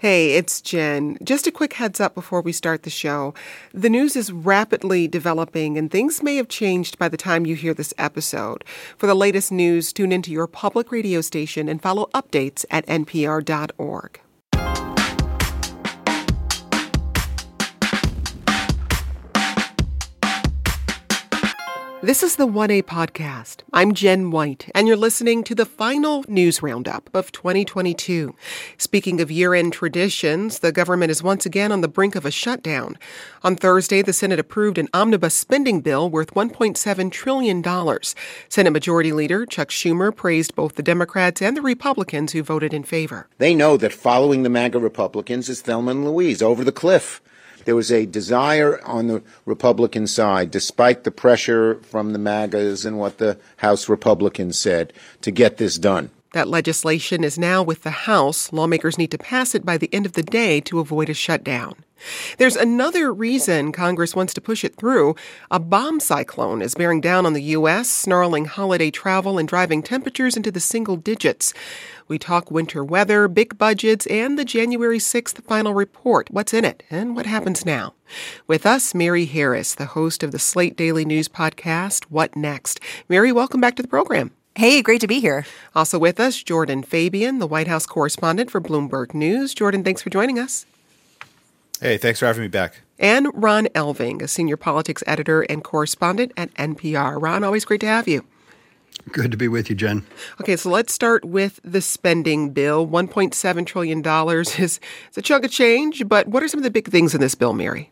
Hey, it's Jen. Just a quick heads up before we start the show. The news is rapidly developing and things may have changed by the time you hear this episode. For the latest news, tune into your public radio station and follow updates at npr.org. This is the 1A podcast. I'm Jen White, and you're listening to the final news roundup of 2022. Speaking of year end traditions, the government is once again on the brink of a shutdown. On Thursday, the Senate approved an omnibus spending bill worth $1.7 trillion. Senate Majority Leader Chuck Schumer praised both the Democrats and the Republicans who voted in favor. They know that following the MAGA Republicans is Thelma and Louise over the cliff. There was a desire on the Republican side, despite the pressure from the MAGAs and what the House Republicans said, to get this done. That legislation is now with the House. Lawmakers need to pass it by the end of the day to avoid a shutdown. There's another reason Congress wants to push it through. A bomb cyclone is bearing down on the U.S., snarling holiday travel and driving temperatures into the single digits. We talk winter weather, big budgets, and the January 6th final report. What's in it and what happens now? With us, Mary Harris, the host of the Slate Daily News podcast, What Next? Mary, welcome back to the program. Hey, great to be here. Also with us, Jordan Fabian, the White House correspondent for Bloomberg News. Jordan, thanks for joining us. Hey, thanks for having me back. And Ron Elving, a senior politics editor and correspondent at NPR. Ron, always great to have you. Good to be with you, Jen. Okay, so let's start with the spending bill. $1.7 trillion is, is a chunk of change, but what are some of the big things in this bill, Mary?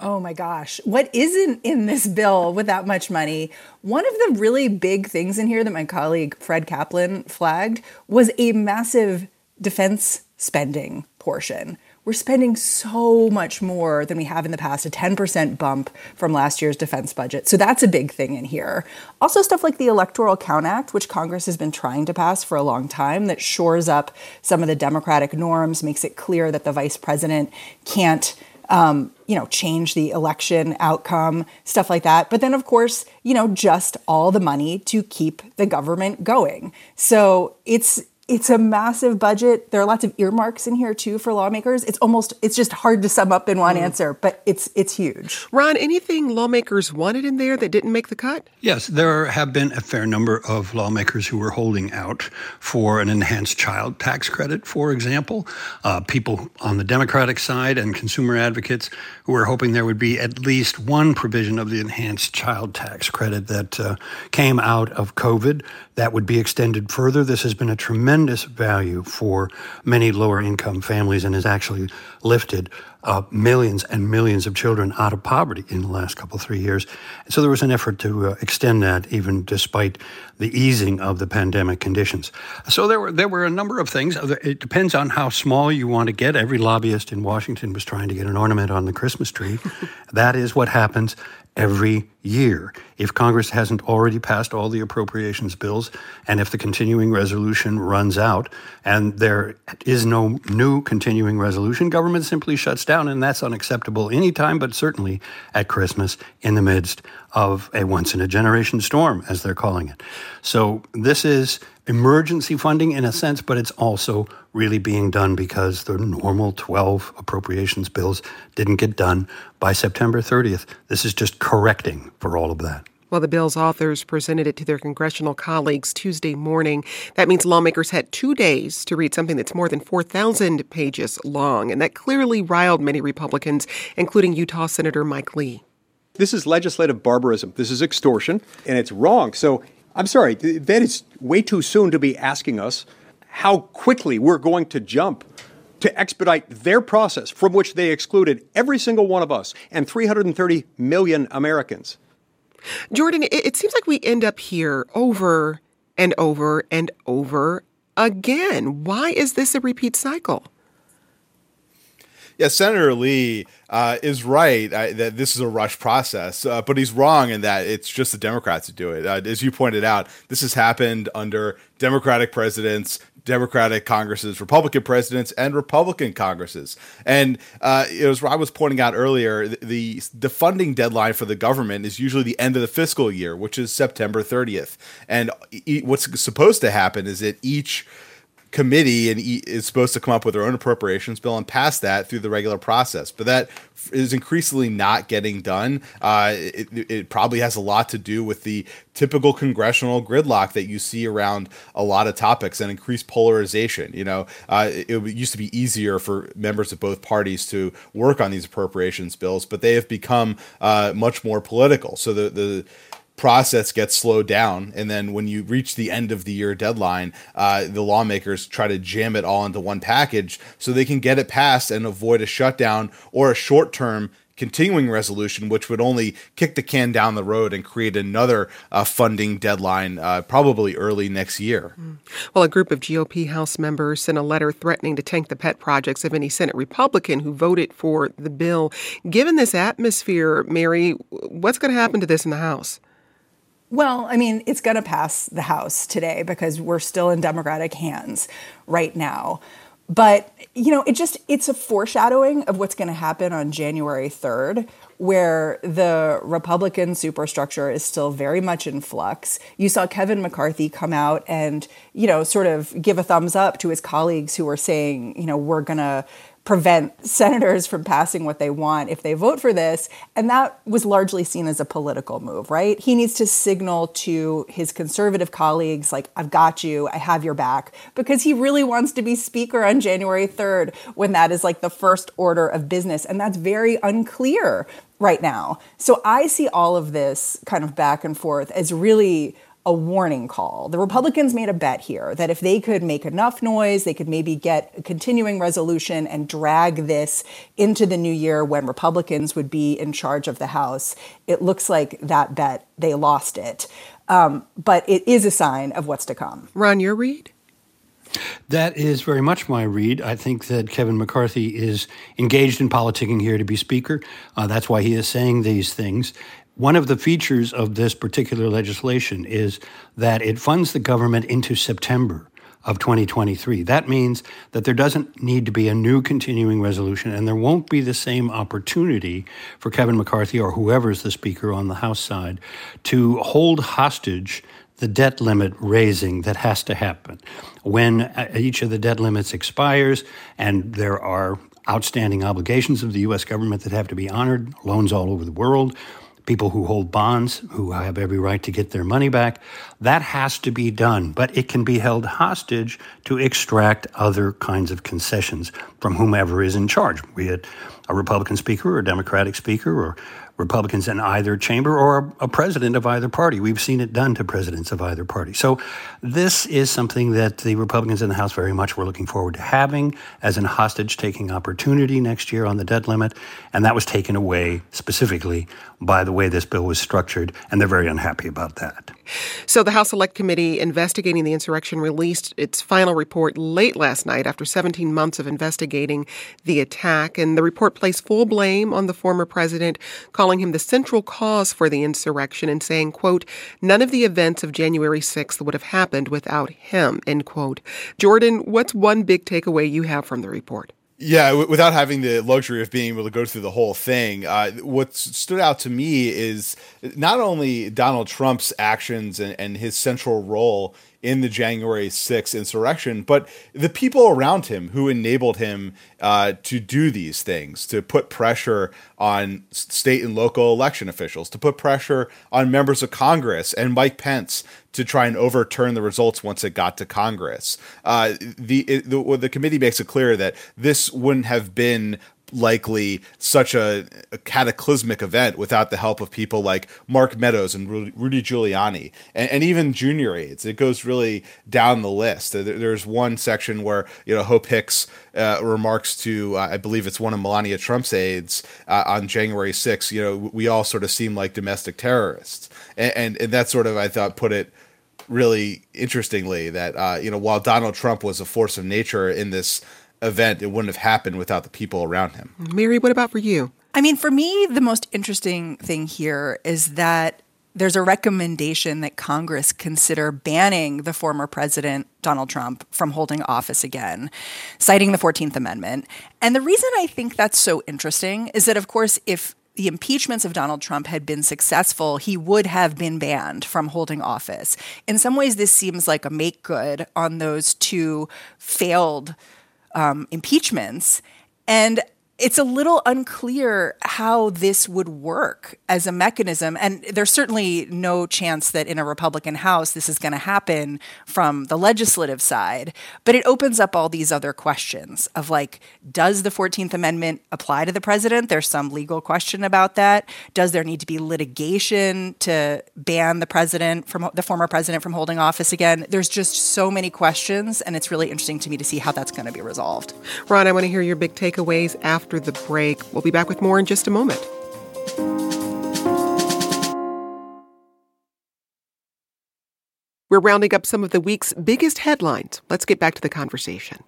Oh my gosh. What isn't in this bill with that much money? One of the really big things in here that my colleague Fred Kaplan flagged was a massive defense spending portion. We're spending so much more than we have in the past, a 10% bump from last year's defense budget. So that's a big thing in here. Also, stuff like the Electoral Count Act, which Congress has been trying to pass for a long time, that shores up some of the democratic norms, makes it clear that the vice president can't um, you know, change the election outcome, stuff like that. But then, of course, you know, just all the money to keep the government going. So it's it's a massive budget. There are lots of earmarks in here too for lawmakers. It's almost it's just hard to sum up in one mm. answer, but it's it's huge. Ron, anything lawmakers wanted in there that didn't make the cut? Yes, there have been a fair number of lawmakers who were holding out for an enhanced child tax credit, for example. Uh, people on the Democratic side and consumer advocates who were hoping there would be at least one provision of the enhanced child tax credit that uh, came out of COVID that would be extended further. This has been a tremendous value for many lower income families and has actually lifted uh, millions and millions of children out of poverty in the last couple, three years. And so there was an effort to uh, extend that even despite the easing of the pandemic conditions. So there were, there were a number of things. It depends on how small you want to get. Every lobbyist in Washington was trying to get an ornament on the Christmas tree. that is what happens every year. If Congress hasn't already passed all the appropriations bills, and if the continuing resolution runs out and there is no new continuing resolution, government simply shuts down, and that's unacceptable anytime, but certainly at Christmas in the midst of a once in a generation storm, as they're calling it. So this is emergency funding in a sense, but it's also really being done because the normal 12 appropriations bills didn't get done by September 30th. This is just correcting for all of that. Well, the bill's authors presented it to their congressional colleagues Tuesday morning. That means lawmakers had two days to read something that's more than 4,000 pages long, and that clearly riled many Republicans, including Utah Senator Mike Lee. This is legislative barbarism. This is extortion, and it's wrong. So I'm sorry, that is way too soon to be asking us how quickly we're going to jump to expedite their process from which they excluded every single one of us and 330 million Americans. Jordan, it, seems like we end up here over and over and over again. Why is this a repeat cycle? Yeah, Senator Lee uh, is right uh, that this is a rush process, uh, but he's wrong in that it's just the Democrats who do it. Uh, as you pointed out, this has happened under Democratic presidents, Democratic Congresses, Republican presidents, and Republican Congresses. And uh, as I was pointing out earlier, the the funding deadline for the government is usually the end of the fiscal year, which is September 30th. And what's supposed to happen is that each committee and is supposed to come up with their own appropriations bill and pass that through the regular process. But that is increasingly not getting done. Uh, it, it, probably has a lot to do with the typical congressional gridlock that you see around a lot of topics and increased polarization. You know, uh, it, it, used to be easier for members of both parties to work on these appropriations bills, but they have become uh, much more political. So the the process gets slowed down and then when you reach the end of the year deadline uh, the lawmakers try to jam it all into one package so they can get it passed and avoid a shutdown or a short-term continuing resolution, which would only kick the can down the road and create another uh, funding deadline uh, probably early next year. Mm. Well, a group of GOP House members sent a letter threatening to tank the pet projects of any Senate Republican who voted for the bill. Given this atmosphere, Mary, what's going to happen to this in the House? Well, I mean, it's going to pass the House today because we're still in Democratic hands right now. But, you know, it just it's a foreshadowing of what's going to happen on January 3rd where the Republican superstructure is still very much in flux. You saw Kevin McCarthy come out and, you know, sort of give a thumbs up to his colleagues who were saying, you know, we're going to prevent senators from passing what they want if they vote for this. And that was largely seen as a political move, right? He needs to signal to his conservative colleagues, like, I've got you, I have your back, because he really wants to be speaker on January 3rd when that is like the first order of business. And that's very unclear right now. So I see all of this kind of back and forth as really a warning call. The Republicans made a bet here that if they could make enough noise, they could maybe get a continuing resolution and drag this into the new year when Republicans would be in charge of the House. It looks like that bet, they lost it. Um, but it is a sign of what's to come. Ron, your read? That is very much my read. I think that Kevin McCarthy is engaged in politicking here to be Speaker. Uh, that's why he is saying these things. One of the features of this particular legislation is that it funds the government into September of 2023. That means that there doesn't need to be a new continuing resolution, and there won't be the same opportunity for Kevin McCarthy or whoever's the speaker on the House side to hold hostage the debt limit raising that has to happen. When uh, each of the debt limits expires and there are outstanding obligations of the U.S. government that have to be honored, loans all over the world, people who hold bonds who have every right to get their money back. That has to be done, but it can be held hostage to extract other kinds of concessions from whomever is in charge, be it a Republican speaker or a Democratic speaker or Republicans in either chamber or a president of either party. We've seen it done to presidents of either party. So this is something that the Republicans in the House very much were looking forward to having as an hostage taking opportunity next year on the debt limit. And that was taken away specifically by the way this bill was structured. And they're very unhappy about that. So the House Select Committee investigating the insurrection released its final report late last night after 17 months of investigating the attack. And the report placed full blame on the former president, calling him the central cause for the insurrection and saying, quote, none of the events of January 6th would have happened without him, end quote. Jordan, what's one big takeaway you have from the report? Yeah, w- without having the luxury of being able to go through the whole thing, uh, what stood out to me is not only Donald Trump's actions and, and his central role in the January 6th insurrection, but the people around him who enabled him uh, to do these things, to put pressure on state and local election officials, to put pressure on members of Congress and Mike Pence to try and overturn the results once it got to Congress. Uh, the, the the committee makes it clear that this wouldn't have been likely such a, a, cataclysmic event without the help of people like Mark Meadows and Rudy Giuliani and, and even junior aides. It goes really down the list. There's one section where you know Hope Hicks uh, remarks to uh, I believe it's one of Melania Trump's aides uh, on January 6th. You know we all sort of seem like domestic terrorists, and, and, and that sort of I thought put it really interestingly that uh, you know while Donald Trump was a force of nature in this event, it wouldn't have happened without the people around him. Mary, what about for you? I mean, for me, the most interesting thing here is that there's a recommendation that Congress consider banning the former president, Donald Trump, from holding office again, citing the 14th Amendment. And the reason I think that's so interesting is that, of course, if the impeachments of Donald Trump had been successful, he would have been banned from holding office. In some ways, this seems like a make good on those two failed um, impeachments. And it's a little unclear how this would work as a mechanism. And there's certainly no chance that in a Republican House this is going to happen from the legislative side. But it opens up all these other questions of like, does the 14th Amendment apply to the president? There's some legal question about that. Does there need to be litigation to ban the president from the former president from holding office again? There's just so many questions. And it's really interesting to me to see how that's going to be resolved. Ron, I want to hear your big takeaways after after the break. We'll be back with more in just a moment. We're rounding up some of the week's biggest headlines. Let's get back to the conversation.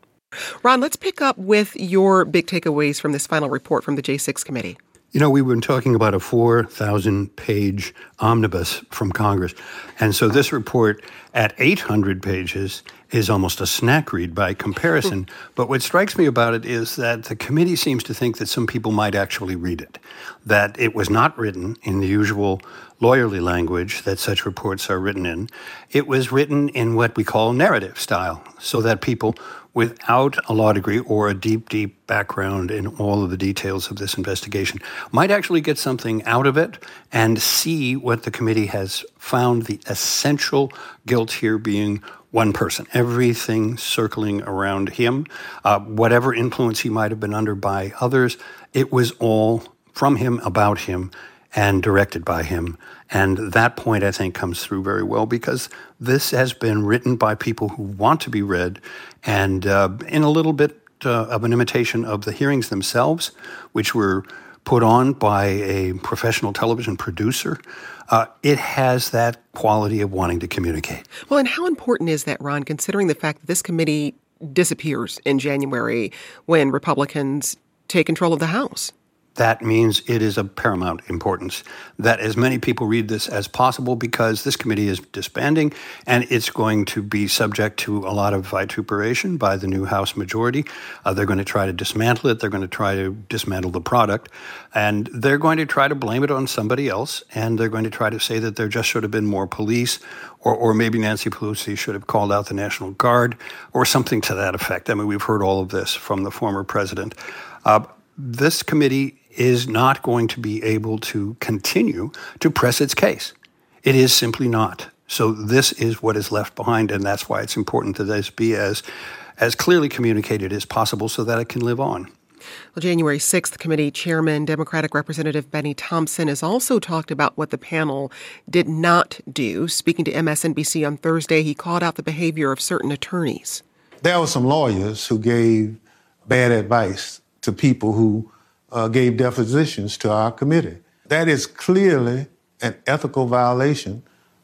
Ron, let's pick up with your big takeaways from this final report from the J6 committee. You know, we've been talking about a 4,000 page omnibus from Congress. And so this report at 800 pages is almost a snack read by comparison. but what strikes me about it is that the committee seems to think that some people might actually read it, that it was not written in the usual lawyerly language that such reports are written in. It was written in what we call narrative style, so that people without a law degree or a deep, deep background in all of the details of this investigation might actually get something out of it and see what the committee has found the essential guilt here being one person, everything circling around him, uh, whatever influence he might have been under by others, it was all from him, about him, and directed by him. And that point, I think, comes through very well because this has been written by people who want to be read and uh, in a little bit uh, of an imitation of the hearings themselves, which were put on by a professional television producer. Uh, it has that quality of wanting to communicate. Well, and how important is that, Ron, considering the fact that this committee disappears in January when Republicans take control of the House? That means it is of paramount importance that as many people read this as possible because this committee is disbanding and it's going to be subject to a lot of vituperation by the new House majority. Uh, they're going to try to dismantle it, they're going to try to dismantle the product, and they're going to try to blame it on somebody else, and they're going to try to say that there just should have been more police. Or, or maybe Nancy Pelosi should have called out the National Guard or something to that effect. I mean, we've heard all of this from the former president. Uh, this committee is not going to be able to continue to press its case. It is simply not. So this is what is left behind, and that's why it's important that this be as as clearly communicated as possible so that it can live on. Well, January 6th, committee chairman, Democratic Representative Benny Thompson, has also talked about what the panel did not do. Speaking to MSNBC on Thursday, he called out the behavior of certain attorneys. There were some lawyers who gave bad advice to people who uh, gave depositions to our committee. That is clearly an ethical violation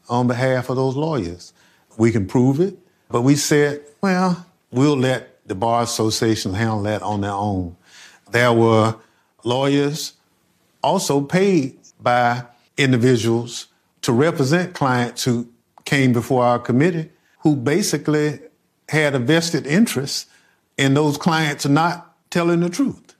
on behalf of those lawyers. We can prove it, but we said, well, we'll let the Bar Association handle that on their own. There were lawyers also paid by individuals to represent clients who came before our committee who basically had a vested interest in those clients not telling the truth.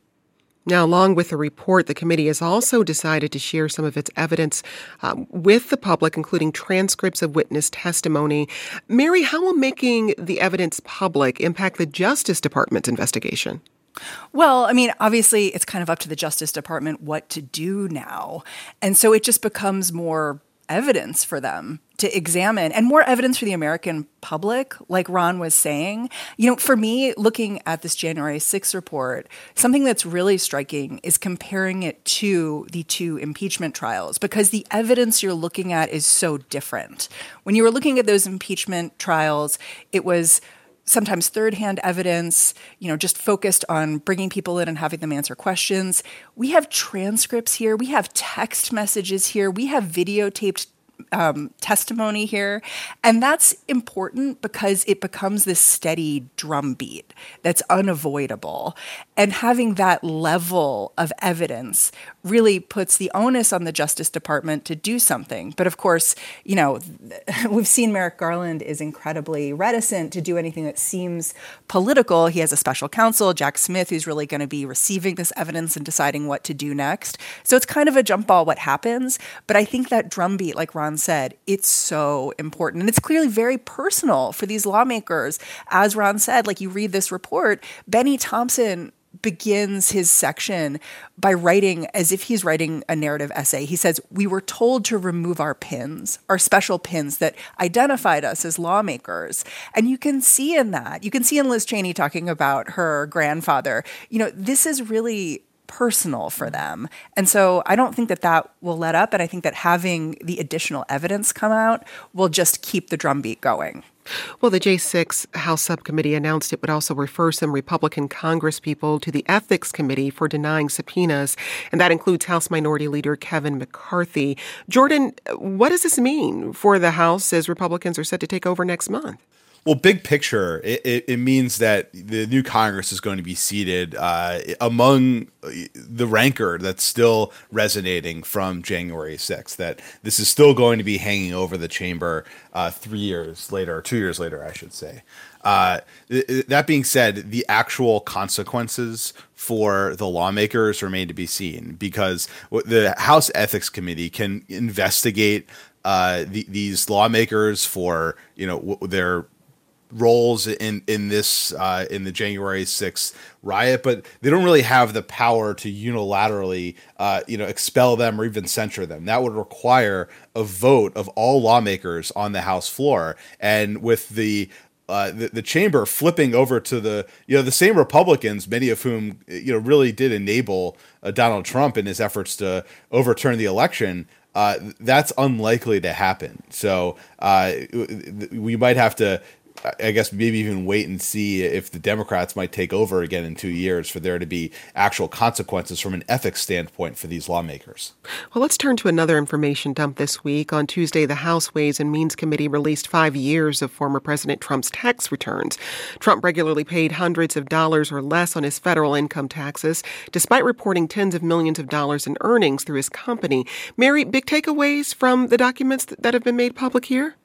Now, along with the report, the committee has also decided to share some of its evidence um, with the public, including transcripts of witness testimony. Mary, how will making the evidence public impact the Justice Department's investigation? Well, I mean, obviously, it's kind of up to the Justice Department what to do now. And so it just becomes more evidence for them to examine and more evidence for the American public, like Ron was saying. You know, for me, looking at this January 6th report, something that's really striking is comparing it to the two impeachment trials because the evidence you're looking at is so different. When you were looking at those impeachment trials, it was sometimes third hand evidence, you know, just focused on bringing people in and having them answer questions. We have transcripts here, we have text messages here, we have videotaped um, testimony here. And that's important because it becomes this steady drumbeat that's unavoidable. And having that level of evidence really puts the onus on the Justice Department to do something. But of course, you know, we've seen Merrick Garland is incredibly reticent to do anything that seems political. He has a special counsel, Jack Smith, who's really going to be receiving this evidence and deciding what to do next. So it's kind of a jump ball what happens. But I think that drumbeat, like Ron said, it's so important. And it's clearly very personal for these lawmakers. As Ron said, like you read this report, Benny Thompson begins his section by writing as if he's writing a narrative essay. He says, We were told to remove our pins, our special pins that identified us as lawmakers. And you can see in that, you can see in Liz Cheney talking about her grandfather, you know, this is really personal for them. And so I don't think that that will let up. And I think that having the additional evidence come out will just keep the drumbeat going. Well, the J6 House Subcommittee announced it would also refer some Republican Congresspeople to the Ethics Committee for denying subpoenas, and that includes House Minority Leader Kevin McCarthy. Jordan, what does this mean for the House as Republicans are set to take over next month? Well, big picture, it, it, it, means that the new Congress is going to be seated uh, among the rancor that's still resonating from January 6th. That this is still going to be hanging over the chamber uh, three years later, two years later, I should say. Uh, that being said, the actual consequences for the lawmakers remain to be seen because the House Ethics Committee can investigate uh, the, these lawmakers for you know their roles in in this uh, in the January 6th riot, but they don't really have the power to unilaterally uh, you know expel them or even censure them. That would require a vote of all lawmakers on the House floor, and with the uh, the, the chamber flipping over to the you know the same Republicans, many of whom you know really did enable uh, Donald Trump in his efforts to overturn the election. Uh, that's unlikely to happen. So uh, we might have to I guess maybe even wait and see if the Democrats might take over again in two years for there to be actual consequences from an ethics standpoint for these lawmakers. Well, let's turn to another information dump this week. On Tuesday, the House Ways and Means Committee released five years of former President Trump's tax returns. Trump regularly paid hundreds of dollars or less on his federal income taxes, despite reporting tens of millions of dollars in earnings through his company. Mary, big takeaways from the documents that have been made public here?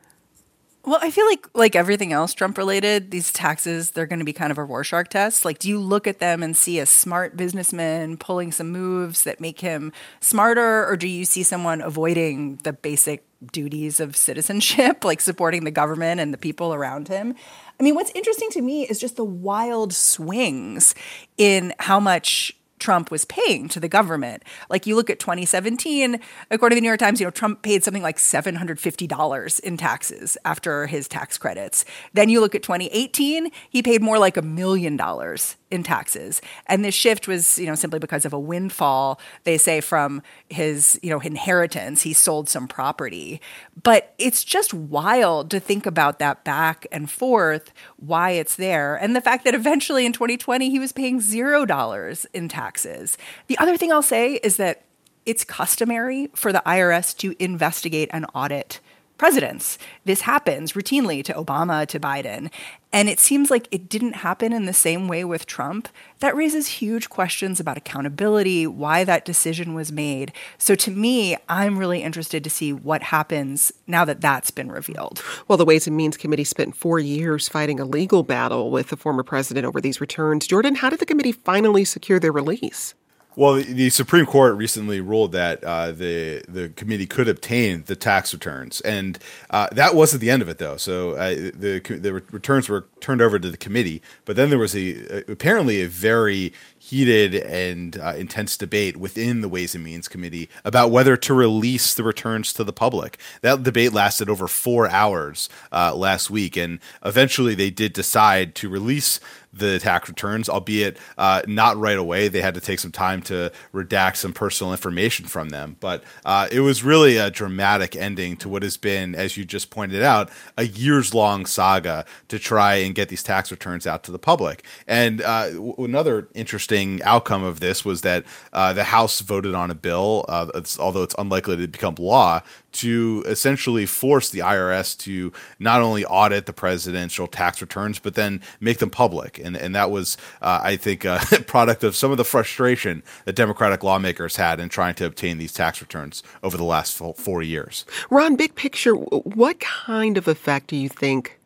Well, I feel like like everything else Trump related, these taxes they're going to be kind of a Rorschach test. Like do you look at them and see a smart businessman pulling some moves that make him smarter or do you see someone avoiding the basic duties of citizenship, like supporting the government and the people around him? I mean, what's interesting to me is just the wild swings in how much Trump was paying to the government. Like you look at 2017, according to the New York Times, you know, Trump paid something like $750 in taxes after his tax credits. Then you look at 2018, he paid more like a million dollars in taxes. And this shift was, you know, simply because of a windfall, they say from his, you know, inheritance, he sold some property. But it's just wild to think about that back and forth, why it's there. And the fact that eventually in 2020 he was paying $0 in taxes. The other thing I'll say is that it's customary for the IRS to investigate and audit presidents. This happens routinely to Obama, to Biden. And it seems like it didn't happen in the same way with Trump. That raises huge questions about accountability, why that decision was made. So to me, I'm really interested to see what happens now that that's been revealed. Well, the Ways and Means Committee spent four years fighting a legal battle with the former president over these returns. Jordan, how did the committee finally secure their release? Well, the Supreme Court recently ruled that uh, the the committee could obtain the tax returns, and uh, that wasn't the end of it, though. So uh, the the returns were turned over to the committee, but then there was a apparently a very heated and uh, intense debate within the Ways and Means Committee about whether to release the returns to the public. That debate lasted over four hours uh, last week, and eventually they did decide to release the tax returns, albeit uh, not right away. They had to take some time to redact some personal information from them. But uh, it was really a dramatic ending to what has been, as you just pointed out, a years long saga to try and get these tax returns out to the public. And uh, another interesting interesting outcome of this was that uh, the House voted on a bill, uh, it's, although it's unlikely to become law, to essentially force the IRS to not only audit the presidential tax returns, but then make them public. And, and that was, uh, I think, a product of some of the frustration that Democratic lawmakers had in trying to obtain these tax returns over the last four years. Ron, big picture, what kind of effect do you think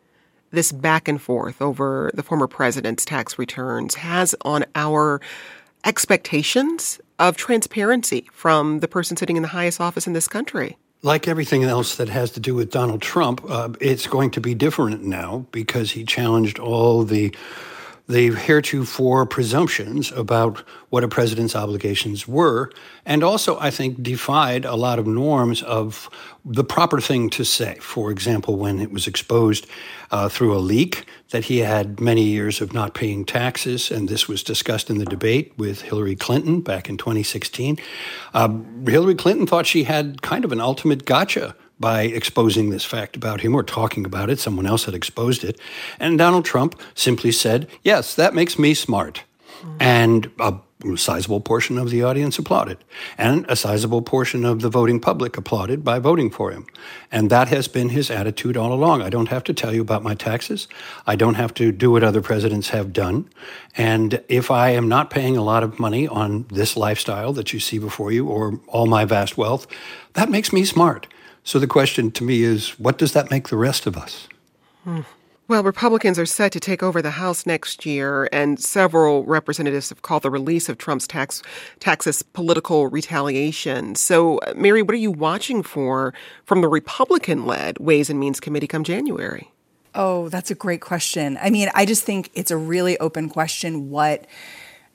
this back and forth over the former president's tax returns has on our expectations of transparency from the person sitting in the highest office in this country? Like everything else that has to do with Donald Trump, uh, it's going to be different now because he challenged all the the heretofore presumptions about what a president's obligations were, and also, I think, defied a lot of norms of the proper thing to say. For example, when it was exposed uh, through a leak that he had many years of not paying taxes, and this was discussed in the debate with Hillary Clinton back in 2016, uh, Hillary Clinton thought she had kind of an ultimate gotcha by exposing this fact about him or talking about it. Someone else had exposed it. And Donald Trump simply said, Yes, that makes me smart. Mm-hmm. And a sizable portion of the audience applauded. And a sizable portion of the voting public applauded by voting for him. And that has been his attitude all along. I don't have to tell you about my taxes. I don't have to do what other presidents have done. And if I am not paying a lot of money on this lifestyle that you see before you or all my vast wealth, that makes me smart. So the question to me is what does that make the rest of us? Hmm. Well, Republicans are set to take over the House next year, and several representatives have called the release of Trump's tax taxes political retaliation. So, Mary, what are you watching for from the Republican-led Ways and Means Committee come January? Oh, that's a great question. I mean, I just think it's a really open question what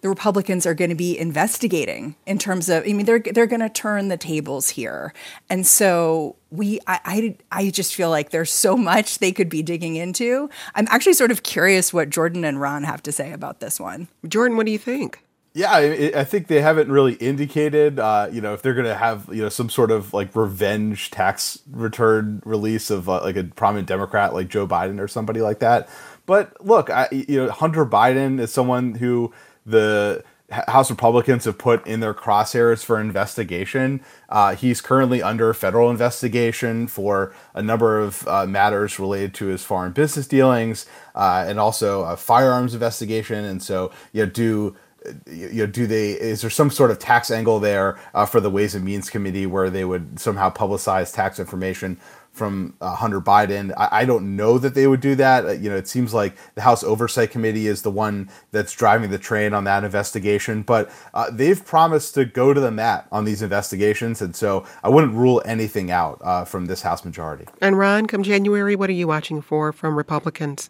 the Republicans are going to be investigating in terms of. I mean, they're they're going to turn the tables here, and so we. I, I I just feel like there's so much they could be digging into. I'm actually sort of curious what Jordan and Ron have to say about this one. Jordan, what do you think? Yeah, I, I think they haven't really indicated, uh, you know, if they're going to have, you know, some sort of like revenge tax return release of uh, like a prominent Democrat like Joe Biden or somebody like that. But look, I, you know, Hunter Biden is someone who the House Republicans have put in their crosshairs for investigation. Uh, he's currently under federal investigation for a number of uh, matters related to his foreign business dealings uh, and also a firearms investigation. And so, you know, do you know, do they? Is there some sort of tax angle there uh, for the Ways and Means Committee where they would somehow publicize tax information from uh, Hunter Biden. I, I, don't know that they would do that. Uh, you know, it seems like the House Oversight Committee is the one that's driving the train on that investigation. But uh, they've promised to go to the mat on these investigations, and so I wouldn't rule anything out uh, from this House majority. And Ron, come January, what are you watching for from Republicans?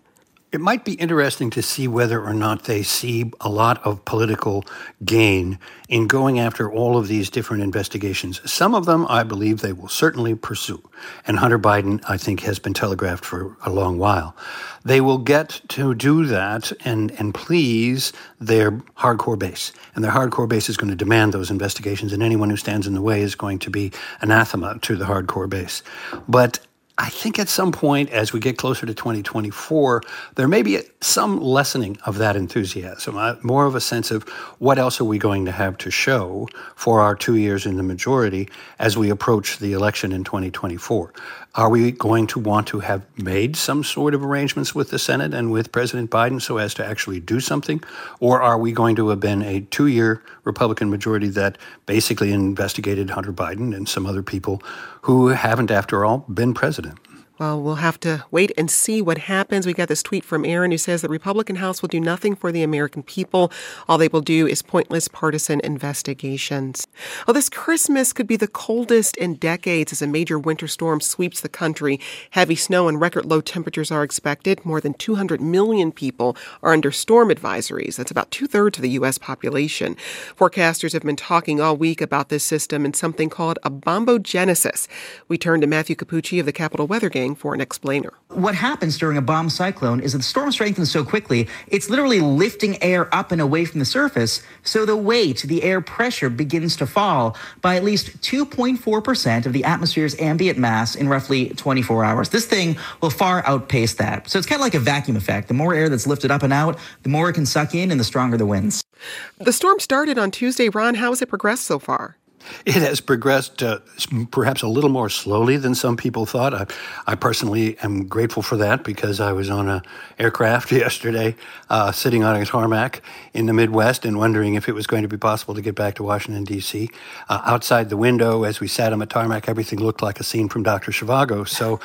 It might be interesting to see whether or not they see a lot of political gain in going after all of these different investigations. Some of them, I believe, they will certainly pursue. And Hunter Biden, I think, has been telegraphed for a long while. They will get to do that and, and please their hardcore base. And their hardcore base is going to demand those investigations, and anyone who stands in the way is going to be anathema to the hardcore base. But I think at some point, as we get closer to 2024, there may be some lessening of that enthusiasm, uh, more of a sense of what else are we going to have to show for our two years in the majority as we approach the election in 2024. Are we going to want to have made some sort of arrangements with the Senate and with President Biden so as to actually do something? Or are we going to have been a two year Republican majority that basically investigated Hunter Biden and some other people who haven't, after all, been president. Well, we'll have to wait and see what happens. We got this tweet from Aaron who says the Republican House will do nothing for the American people. All they will do is pointless partisan investigations. Well, this Christmas could be the coldest in decades as a major winter storm sweeps the country. Heavy snow and record low temperatures are expected. More than 200 million people are under storm advisories. That's about two thirds of the U.S. population. Forecasters have been talking all week about this system and something called a bombogenesis. We turn to Matthew Cappucci of the Capital Weather Gang asking for an explainer. What happens during a bomb cyclone is that the storm strengthens so quickly, it's literally lifting air up and away from the surface, so the weight, the air pressure begins to fall by at least 2.4% of the atmosphere's ambient mass in roughly 24 hours. This thing will far outpace that. So it's kind of like a vacuum effect. The more air that's lifted up and out, the more it can suck in and the stronger the winds. The storm started on Tuesday. Ron, how has it progressed so far? It has progressed uh, perhaps a little more slowly than some people thought. I, I, personally am grateful for that because I was on an aircraft yesterday, uh, sitting on a tarmac in the Midwest and wondering if it was going to be possible to get back to Washington, D.C. Uh, outside the window, as we sat on the tarmac, everything looked like a scene from Dr. Zhivago. So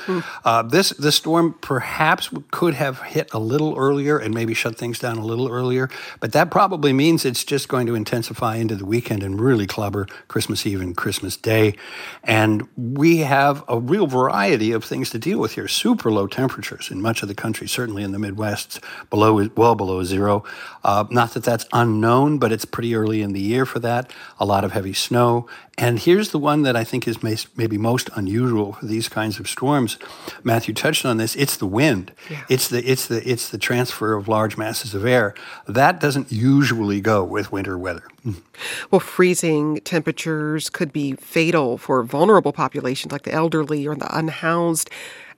uh, this, this storm perhaps could have hit a little earlier and maybe shut things down a little earlier, but that probably means it's just going to intensify into the weekend and really clubber Christmas Christmas Eve and Christmas Day. And we have a real variety of things to deal with here. Super low temperatures in much of the country, certainly in the Midwest, below well below zero. Uh, not that that's unknown, but it's pretty early in the year for that. A lot of heavy snow. And here's the one that I think is maybe most unusual for these kinds of storms. Matthew touched on this. It's the wind. Yeah. It's the it's the it's the transfer of large masses of air. That doesn't usually go with winter weather. Well, freezing temperatures could be fatal for vulnerable populations like the elderly or the unhoused.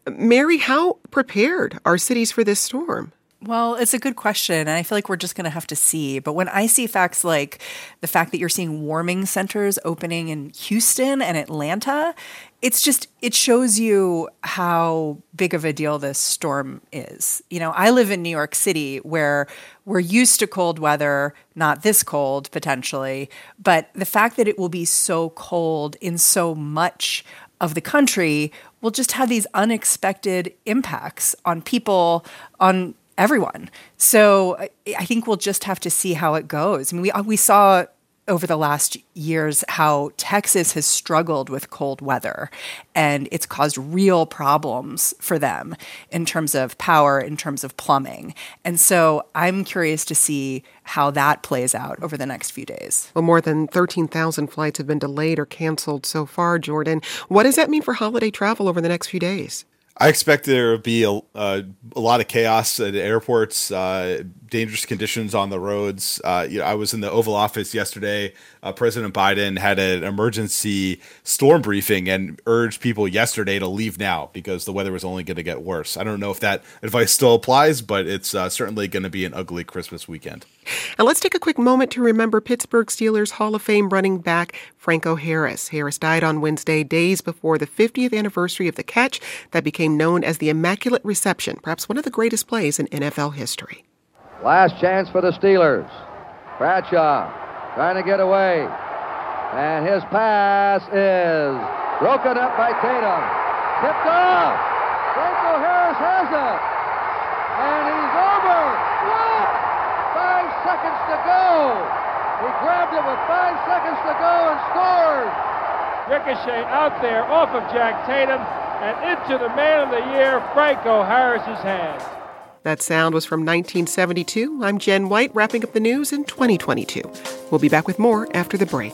Mary, how prepared are cities for this storm? Well, it's a good question. And I feel like we're just going to have to see. But when I see facts like the fact that you're seeing warming centers opening in Houston and Atlanta, it's just, it shows you how big of a deal this storm is. You know, I live in New York City where we're used to cold weather, not this cold potentially. But the fact that it will be so cold in so much of the country will just have these unexpected impacts on people, on everyone. So I think we'll just have to see how it goes. I mean, we uh, we saw over the last years how Texas has struggled with cold weather and it's caused real problems for them in terms of power, in terms of plumbing. And so I'm curious to see how that plays out over the next few days. Well, more than 13,000 flights have been delayed or canceled so far, Jordan. What does that mean for holiday travel over the next few days? I expect there to be a, uh, a lot of chaos at airports, uh, dangerous conditions on the roads. Uh, you know, I was in the Oval Office yesterday. Uh, President Biden had an emergency storm briefing and urged people yesterday to leave now because the weather was only going to get worse. I don't know if that advice still applies, but it's uh, certainly going to be an ugly Christmas weekend. And let's take a quick moment to remember Pittsburgh Steelers Hall of Fame running back Franco Harris. Harris died on Wednesday, days before the 50th anniversary of the catch that became known as the Immaculate Reception, perhaps one of the greatest plays in NFL history. Last chance for the Steelers. Bradshaw trying to get away. And his pass is broken up by Tatum. Tipped off. Franco Harris has it. And he's over five seconds to go. He grabbed it with five seconds to go and scored. Ricochet out there off of Jack Tatum and into the man of the year, Franco Harris's hands. That sound was from 1972. I'm Jen White, wrapping up the news in 2022. We'll be back with more after the break.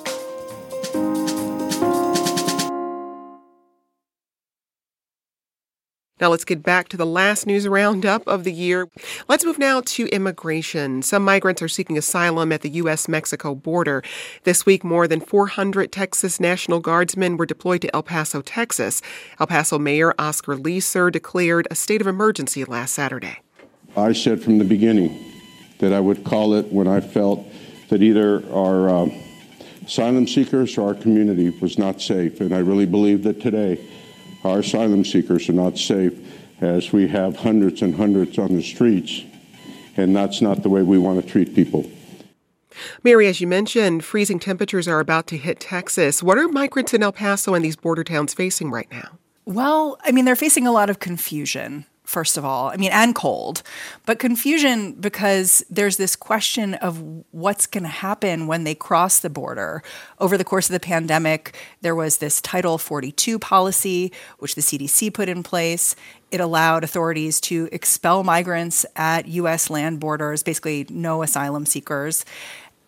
Now let's get back to the last news roundup of the year. Let's move now to immigration. Some migrants are seeking asylum at the U.S. Mexico border. This week, more than 400 Texas National Guardsmen were deployed to El Paso, Texas. El Paso Mayor Oscar Leeser declared a state of emergency last Saturday. I said from the beginning that I would call it when I felt that either our uh, asylum seekers or our community was not safe. And I really believe that today our asylum seekers are not safe as we have hundreds and hundreds on the streets, and that's not the way we want to treat people. Mary, as you mentioned, freezing temperatures are about to hit Texas. What are migrants in El Paso and these border towns facing right now? Well, I mean, they're facing a lot of confusion first of all. I mean, and cold, but confusion because there's this question of what's going to happen when they cross the border. Over the course of the pandemic, there was this Title 42 policy, which the CDC put in place. It allowed authorities to expel migrants at U.S. land borders, basically, no asylum seekers.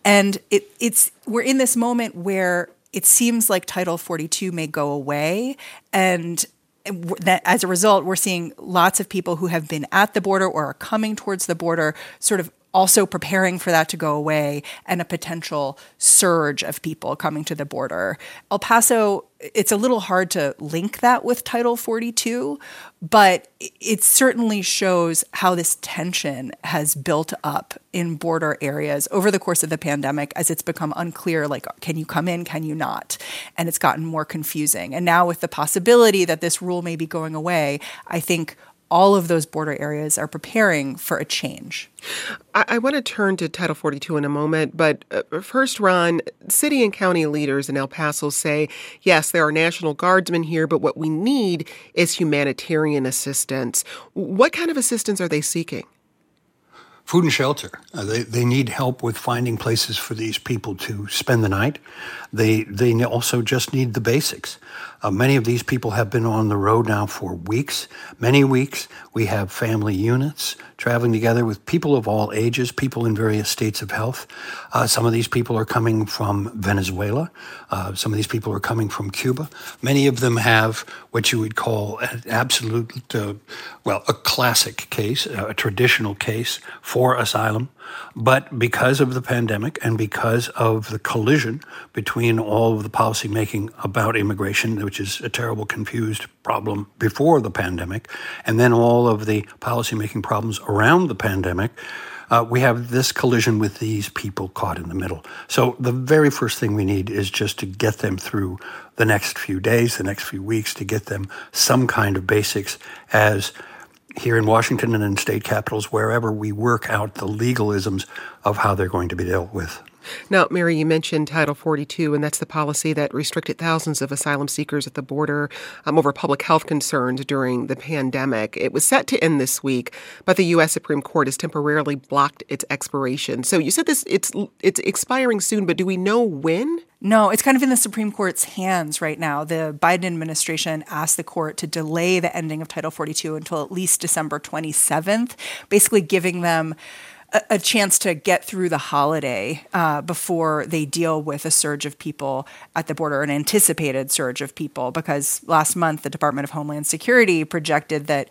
And it, it's we're in this moment where it seems like Title 42 may go away, and that as a result, we're seeing lots of people who have been at the border or are coming towards the border sort of also preparing for that to go away and a potential surge of people coming to the border. El Paso, it's a little hard to link that with Title 42, but it certainly shows how this tension has built up in border areas over the course of the pandemic as it's become unclear like, can you come in, can you not? And it's gotten more confusing. And now, with the possibility that this rule may be going away, I think all of those border areas are preparing for a change. I, I want to turn to Title 42 in a moment, but uh, first, Ron, city and county leaders in El Paso say, yes, there are National Guardsmen here, but what we need is humanitarian assistance. What kind of assistance are they seeking? Food and shelter. Uh, they, they need help with finding places for these people to spend the night. They, they also just need the basics. Uh, many of these people have been on the road now for weeks, many weeks. We have family units traveling together with people of all ages, people in various states of health. Uh, some of these people are coming from Venezuela. Uh, some of these people are coming from Cuba. Many of them have what you would call an absolute, uh, well, a classic case, a traditional case for asylum. But because of the pandemic and because of the collision between all of the policymaking about immigration, which is a terrible, confused problem before the pandemic, and then all of the policymaking problems around the pandemic, uh, we have this collision with these people caught in the middle. So the very first thing we need is just to get them through the next few days, the next few weeks, to get them some kind of basics as here in Washington and in state capitals, wherever we work out the legalisms of how they're going to be dealt with. Now, Mary, you mentioned Title 42, and that's the policy that restricted thousands of asylum seekers at the border um, over public health concerns during the pandemic. It was set to end this week, but the U.S. Supreme Court has temporarily blocked its expiration. So you said this it's it's expiring soon, but do we know when? No, it's kind of in the Supreme Court's hands right now. The Biden administration asked the court to delay the ending of Title 42 until at least December 27th, basically giving them a, chance to get through the holiday uh, before they deal with a surge of people at the border, an anticipated surge of people. Because last month, the Department of Homeland Security projected that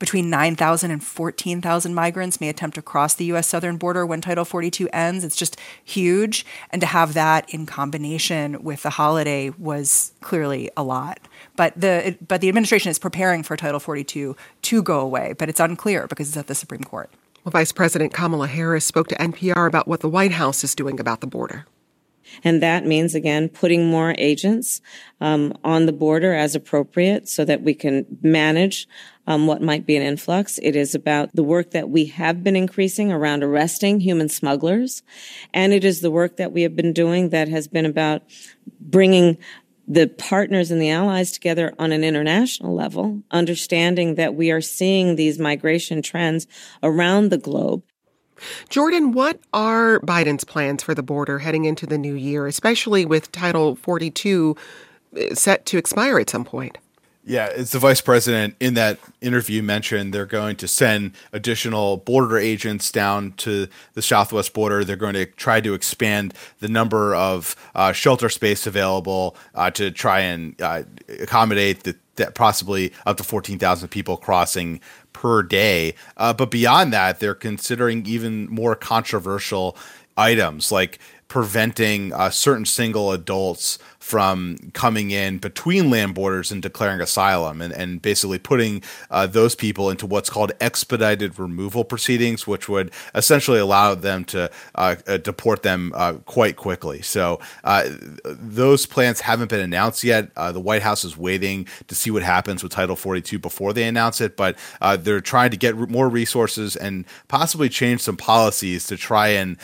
between 9,000 and 14,000 migrants may attempt to cross the U.S. southern border when Title 42 ends. It's just huge. And to have that in combination with the holiday was clearly a lot. But the, but the administration is preparing for Title 42 to go away, but it's unclear because it's at the Supreme Court. Well, Vice President Kamala Harris spoke to NPR about what the White House is doing about the border. And that means, again, putting more agents um, on the border as appropriate so that we can manage um, what might be an influx. It is about the work that we have been increasing around arresting human smugglers. And it is the work that we have been doing that has been about bringing the partners and the allies together on an international level, understanding that we are seeing these migration trends around the globe. Jordan, what are Biden's plans for the border heading into the new year, especially with Title 42 uh, set to expire at some point? Yeah, it's the vice president in that interview mentioned they're going to send additional border agents down to the southwest border. They're going to try to expand the number of uh, shelter space available uh, to try and uh, accommodate the, that possibly up to 14,000 people crossing per day. Uh, but beyond that, they're considering even more controversial items like preventing uh, certain single adults from coming in between land borders and declaring asylum and, and basically putting uh, those people into what's called expedited removal proceedings, which would essentially allow them to uh, uh deport them uh, quite quickly. So uh, those plans haven't been announced yet. the White House is waiting to see what happens with Title 42 before they announce it, but they're trying to get more resources and possibly change some policies to try and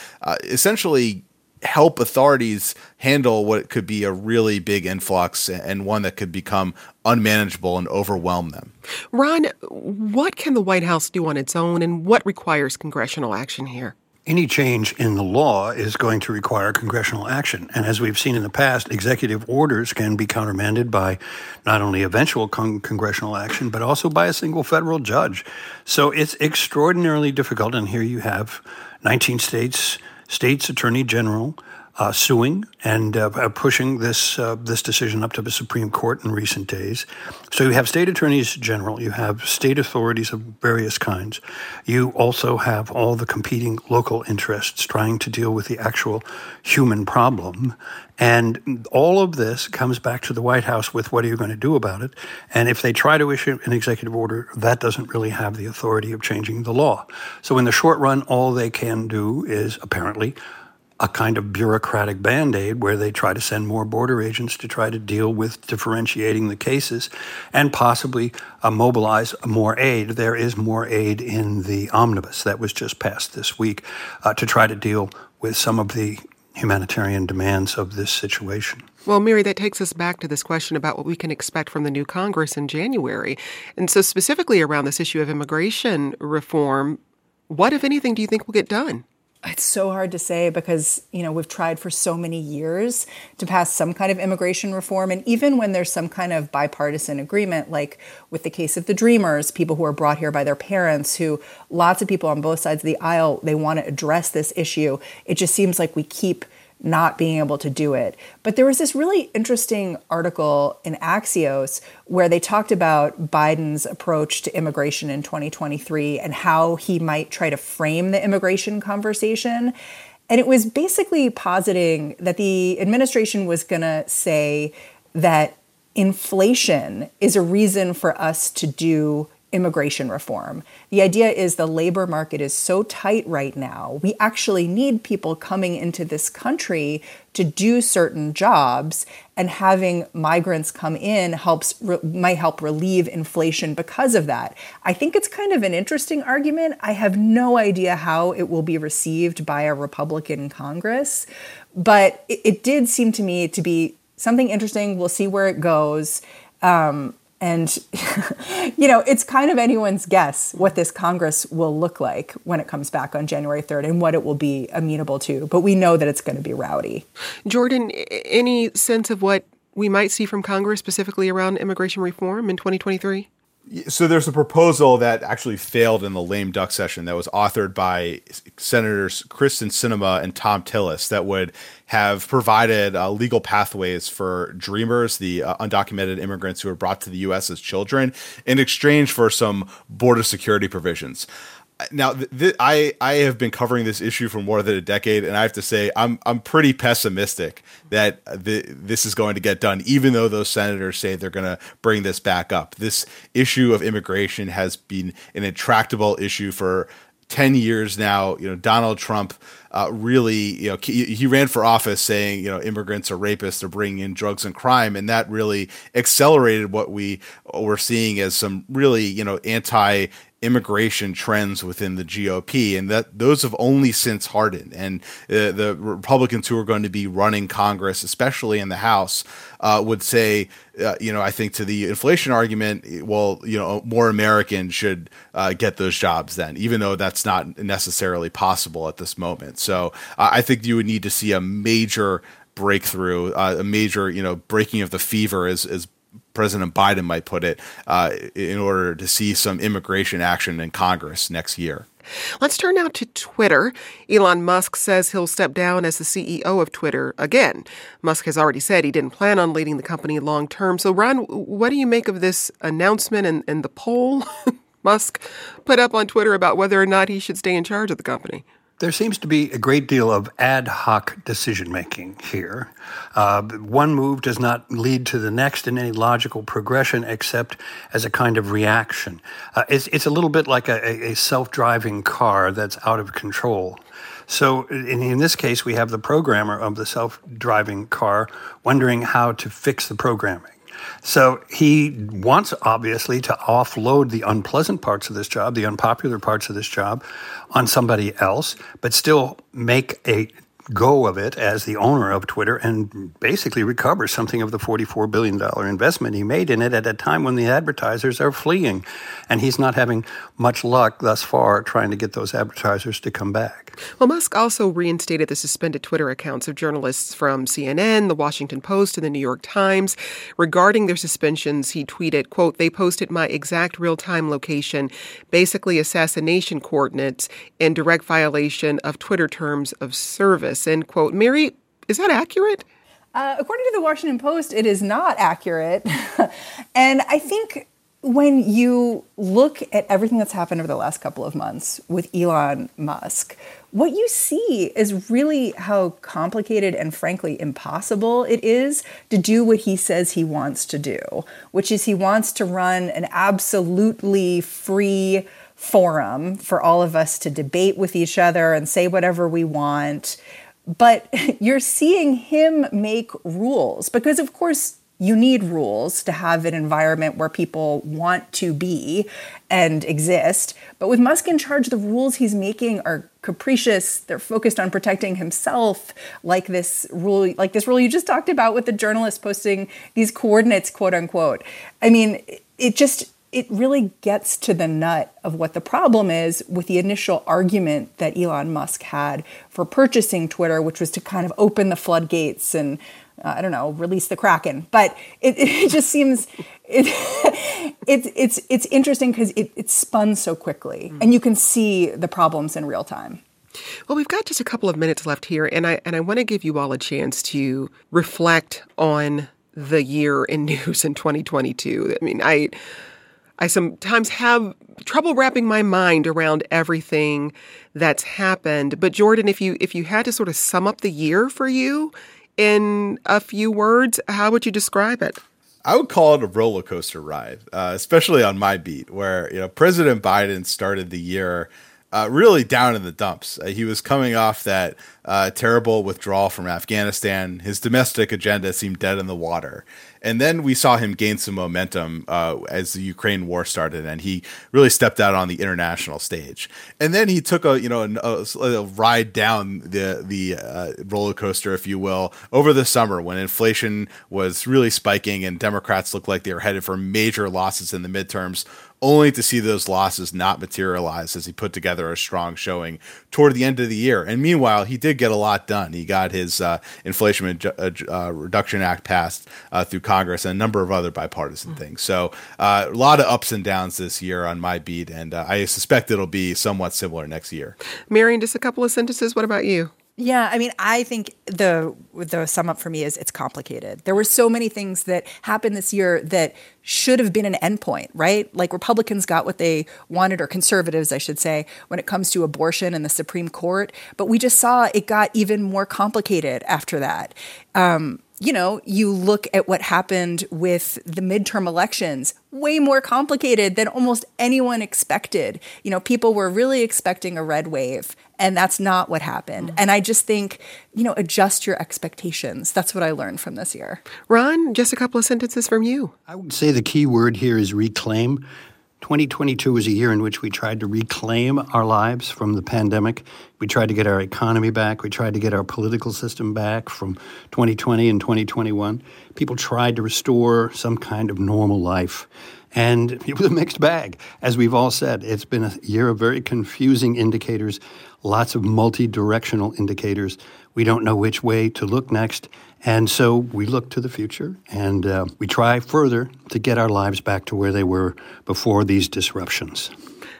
essentially help authorities handle what could be a really big influx and one that could become unmanageable and overwhelm them. Ron, what can the White House do on its own and what requires congressional action here? Any change in the law is going to require congressional action. And as we've seen in the past, executive orders can be countermanded by not only eventual con- congressional action, but also by a single federal judge. So it's extraordinarily difficult. And here you have 19 states state's attorney general uh, suing and uh, uh, pushing this uh, this decision up to the Supreme Court in recent days. So you have state attorneys general, you have state authorities of various kinds. You also have all the competing local interests trying to deal with the actual human problem. And all of this comes back to the White House with what are you going to do about it? And if they try to issue an executive order, that doesn't really have the authority of changing the law. So in the short run, all they can do is apparently a kind of bureaucratic band aid where they try to send more border agents to try to deal with differentiating the cases and possibly uh, mobilize more aid. There is more aid in the omnibus that was just passed this week uh, to try to deal with some of the humanitarian demands of this situation. Well, Mary, that takes us back to this question about what we can expect from the new Congress in January. And so, specifically around this issue of immigration reform, what, if anything, do you think will get done? It's so hard to say because, you know, we've tried for so many years to pass some kind of immigration reform. And even when there's some kind of bipartisan agreement, like with the case of the Dreamers, people who are brought here by their parents, who lots of people on both sides of the aisle, they want to address this issue. It just seems like we keep not being able to do it. But there was this really interesting article in Axios where they talked about Biden's approach to immigration in 2023 and how he might try to frame the immigration conversation. And it was basically positing that the administration was going to say that inflation is a reason for us to do immigration reform. The idea is the labor market is so tight right now. We actually need people coming into this country to do certain jobs and having migrants come in helps re- might help relieve inflation because of that. I think it's kind of an interesting argument. I have no idea how it will be received by a Republican Congress, but it, it did seem to me to be something interesting. We'll see where it goes. Um, and, you know, it's kind of anyone's guess what this Congress will look like when it comes back on January 3rd and what it will be amenable to. But we know that it's going to be rowdy. Jordan, any sense of what we might see from Congress specifically around immigration reform in 2023? So there's a proposal that actually failed in the lame duck session that was authored by Senators Kyrsten Sinema and Thom Tillis that would have provided uh, legal pathways for dreamers, the uh, undocumented immigrants who were brought to the U.S. as children, in exchange for some border security provisions now th- th- I I have been covering this issue for more than a decade, and I have to say I'm I'm pretty pessimistic that the, this is going to get done, even though those senators say they're going to bring this back up. This issue of immigration has been an intractable issue for 10 years now you know donald trump uh, really you know he, he, ran for office saying you know immigrants are rapists they're bringing in drugs and crime and that really accelerated what we were seeing as some really you know anti immigration trends within the GOP, and that those have only since hardened. And uh, the Republicans who are going to be running Congress, especially in the House, uh, would say, uh, you know, I think to the inflation argument, well, you know, more Americans should uh, get those jobs then, even though that's not necessarily possible at this moment. So I think you would need to see a major breakthrough, uh, a major, you know, breaking of the fever as as President Biden might put it, uh, in order to see some immigration action in Congress next year. Let's turn now to Twitter. Elon Musk says he'll step down as the CEO of Twitter again. Musk has already said he didn't plan on leading the company long term. So, Ron, what do you make of this announcement and, and the poll Musk put up on Twitter about whether or not he should stay in charge of the company? There seems to be a great deal of ad hoc decision making here. Uh, one move does not lead to the next in any logical progression except as a kind of reaction. Uh, it's, it's a little bit like a, a self driving car that's out of control. So, in, in, this case, we have the programmer of the self driving car wondering how to fix the programming. So he wants, obviously, to offload the unpleasant parts of this job, the unpopular parts of this job, on somebody else, but still make a go of it as the owner of Twitter and basically recover something of the $44 billion investment he made in it at a time when the advertisers are fleeing. And he's not having much luck thus far trying to get those advertisers to come back. Well, Musk also reinstated the suspended Twitter accounts of journalists from CNN, The Washington Post, and The New York Times. Regarding their suspensions, he tweeted, quote, they posted my exact real-time location, basically assassination coordinates, in direct violation of Twitter terms of service. End quote. Mary, is that accurate? Uh, according to the Washington Post, it is not accurate. and I think when you look at everything that's happened over the last couple of months with Elon Musk, what you see is really how complicated and frankly impossible it is to do what he says he wants to do, which is he wants to run an absolutely free forum for all of us to debate with each other and say whatever we want. But you're seeing him make rules because, of course, you need rules to have an environment where people want to be and exist. But with Musk in charge, the rules he's making are capricious. They're focused on protecting himself, like this rule, like this rule you just talked about with the journalist posting these coordinates, quote unquote. I mean, it just it really gets to the nut of what the problem is with the initial argument that Elon Musk had for purchasing Twitter, which was to kind of open the floodgates and uh, I don't know, release the Kraken. But it, it just seems it, it, it's it's interesting because it, it spun so quickly, mm. and you can see the problems in real time. Well, we've got just a couple of minutes left here, and I and I want to give you all a chance to reflect on the year in news in 2022. I mean, I I sometimes have trouble wrapping my mind around everything that's happened. But Jordan, if you if you had to sort of sum up the year for you in a few words, how would you describe it? I would call it a roller coaster ride, uh, especially on my beat, where you know President Biden started the year uh, really down in the dumps. Uh, he was coming off that uh, terrible withdrawal from Afghanistan. His domestic agenda seemed dead in the water. And then we saw him gain some momentum uh, as the Ukraine war started, and he really stepped out on the international stage. And then he took a you know a, a ride down the the uh, roller coaster, if you will, over the summer when inflation was really spiking and Democrats looked like they were headed for major losses in the midterms only to see those losses not materialize as he put together a strong showing toward the end of the year. And meanwhile, he did get a lot done. He got his uh, Inflation uh, uh, Reduction Act passed uh, through Congress and a number of other bipartisan mm-hmm. things. So uh, a lot of ups and downs this year on my beat, and uh, I suspect it'll be somewhat similar next year. Marion, just a couple of sentences. What about you? Yeah, I mean, I think the the sum up for me is it's complicated. There were so many things that happened this year that should have been an endpoint, right? Like Republicans got what they wanted, or conservatives, I should say, when it comes to abortion in the Supreme Court. But we just saw it got even more complicated after that. Um, you know, you look at what happened with the midterm elections, way more complicated than almost anyone expected. You know, people were really expecting a red wave, and that's not what happened. Mm-hmm. And I just think, you know, adjust your expectations. That's what I learned from this year. Ron, just a couple of sentences from you. I would say the key word here is reclaim. 2022 was a year in which we tried to reclaim our lives from the pandemic. We tried to get our economy back. We tried to get our political system back from 2020 and 2021. People tried to restore some kind of normal life. And it was a mixed bag. As we've all said, it's been a year of very confusing indicators, lots of multi directional indicators. We don't know which way to look next. And so we look to the future and uh, we try further to get our lives back to where they were before these disruptions.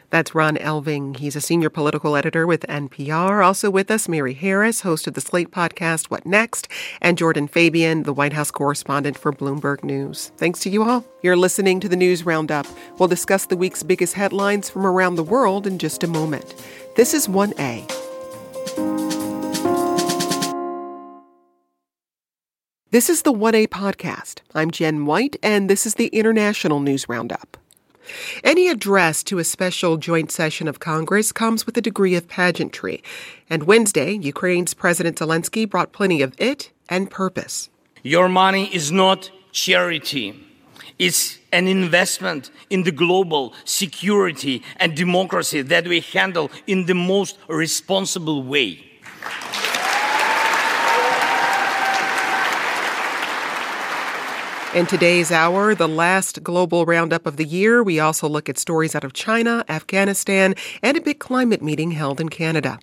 That's Ron Elving. He's a senior political editor with NPR. Also with us, Mary Harris, host of the Slate podcast, What Next, and Jordan Fabian, the White House correspondent for Bloomberg News. Thanks to you all. You're listening to the News Roundup. We'll discuss the week's biggest headlines from around the world in just a moment. This is 1A. This is the 1A podcast. I'm Jen White, and this is the International News Roundup. Any address to a special joint session of Congress comes with a degree of pageantry. And Wednesday, Ukraine's President Zelensky brought plenty of it and purpose. Your money is not charity. It's an investment in the global security and democracy that we handle in the most responsible way. In today's hour, the last global roundup of the year, we also look at stories out of China, Afghanistan, and a big climate meeting held in Canada.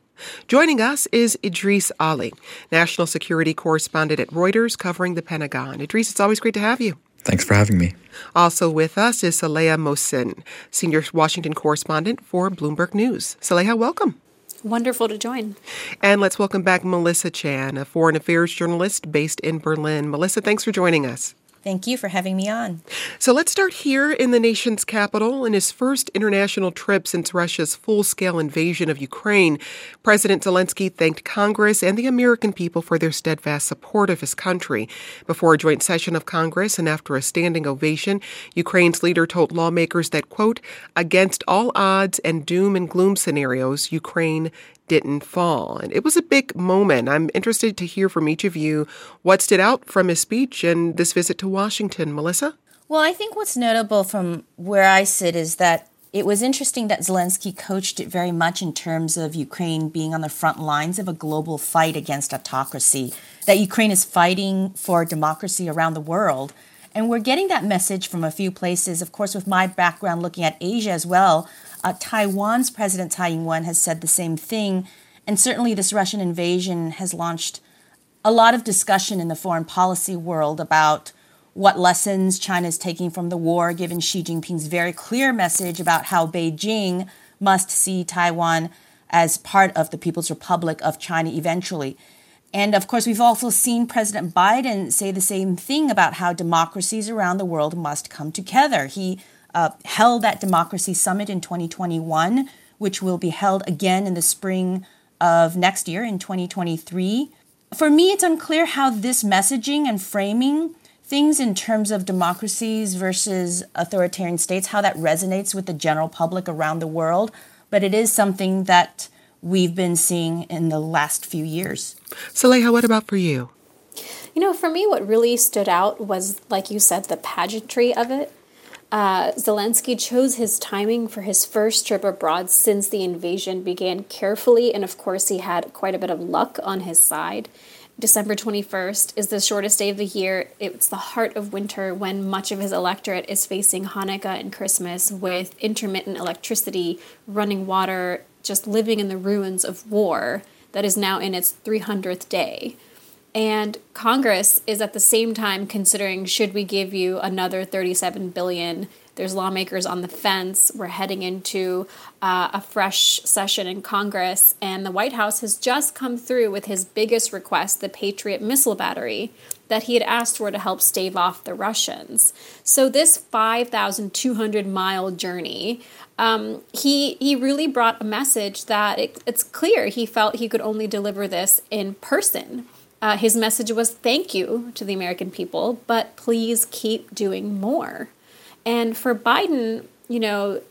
Joining us is Idrees Ali, national security correspondent at Reuters covering the Pentagon. Idrees, it's always great to have you. Thanks for having me. Also with us is Saleha Mohsin, senior Washington correspondent for Bloomberg News. Saleha, welcome. Wonderful to join. And let's welcome back Melissa Chan, a foreign affairs journalist based in Berlin. Melissa, thanks for joining us. Thank you for having me on. So let's start here in the nation's capital. In his first international trip since Russia's full scale invasion of Ukraine, President Zelensky thanked Congress and the American people for their steadfast support of his country. Before a joint session of Congress and after a standing ovation, Ukraine's leader told lawmakers that, quote, against all odds and doom and gloom scenarios, Ukraine didn't fall. And it was a big moment. I'm interested to hear from each of you what stood out from his speech and this visit to Washington. Melissa? Well, I think what's notable from where I sit is that it was interesting that Zelensky coached it very much in terms of Ukraine being on the front lines of a global fight against autocracy, that Ukraine is fighting for democracy around the world. And we're getting that message from a few places. Of course, with my background looking at Asia as well, uh, Taiwan's President Tsai Ing wen has said the same thing. And certainly, this Russian invasion has launched a lot of discussion in the foreign policy world about what lessons China is taking from the war, given Xi Jinping's very clear message about how Beijing must see Taiwan as part of the People's Republic of China eventually. And of course, we've also seen President Biden say the same thing about how democracies around the world must come together. He uh, held that democracy summit in 2021, which will be held again in the spring of next year in 2023. For me, it's unclear how this messaging and framing things in terms of democracies versus authoritarian states, how that resonates with the general public around the world. But it is something that we've been seeing in the last few years. Saleha, what about for you? You know, for me, what really stood out was, like you said, the pageantry of it. Uh, Zelensky chose his timing for his first trip abroad since the invasion began carefully, and of course, he had quite a bit of luck on his side. December 21st is the shortest day of the year. It's the heart of winter when much of his electorate is facing Hanukkah and Christmas with intermittent electricity, running water, just living in the ruins of war that is now in its 300th day. And Congress is at the same time considering should we give you another 37 billion there's lawmakers on the fence. We're heading into uh, a fresh session in Congress, and the White House has just come through with his biggest request, the Patriot missile battery that he had asked for to help stave off the Russians. So this 5,200 mile journey, um, he he really brought a message that it, it's clear he felt he could only deliver this in person. Uh, his message was thank you to the American people, but please keep doing more. And for Biden, you know,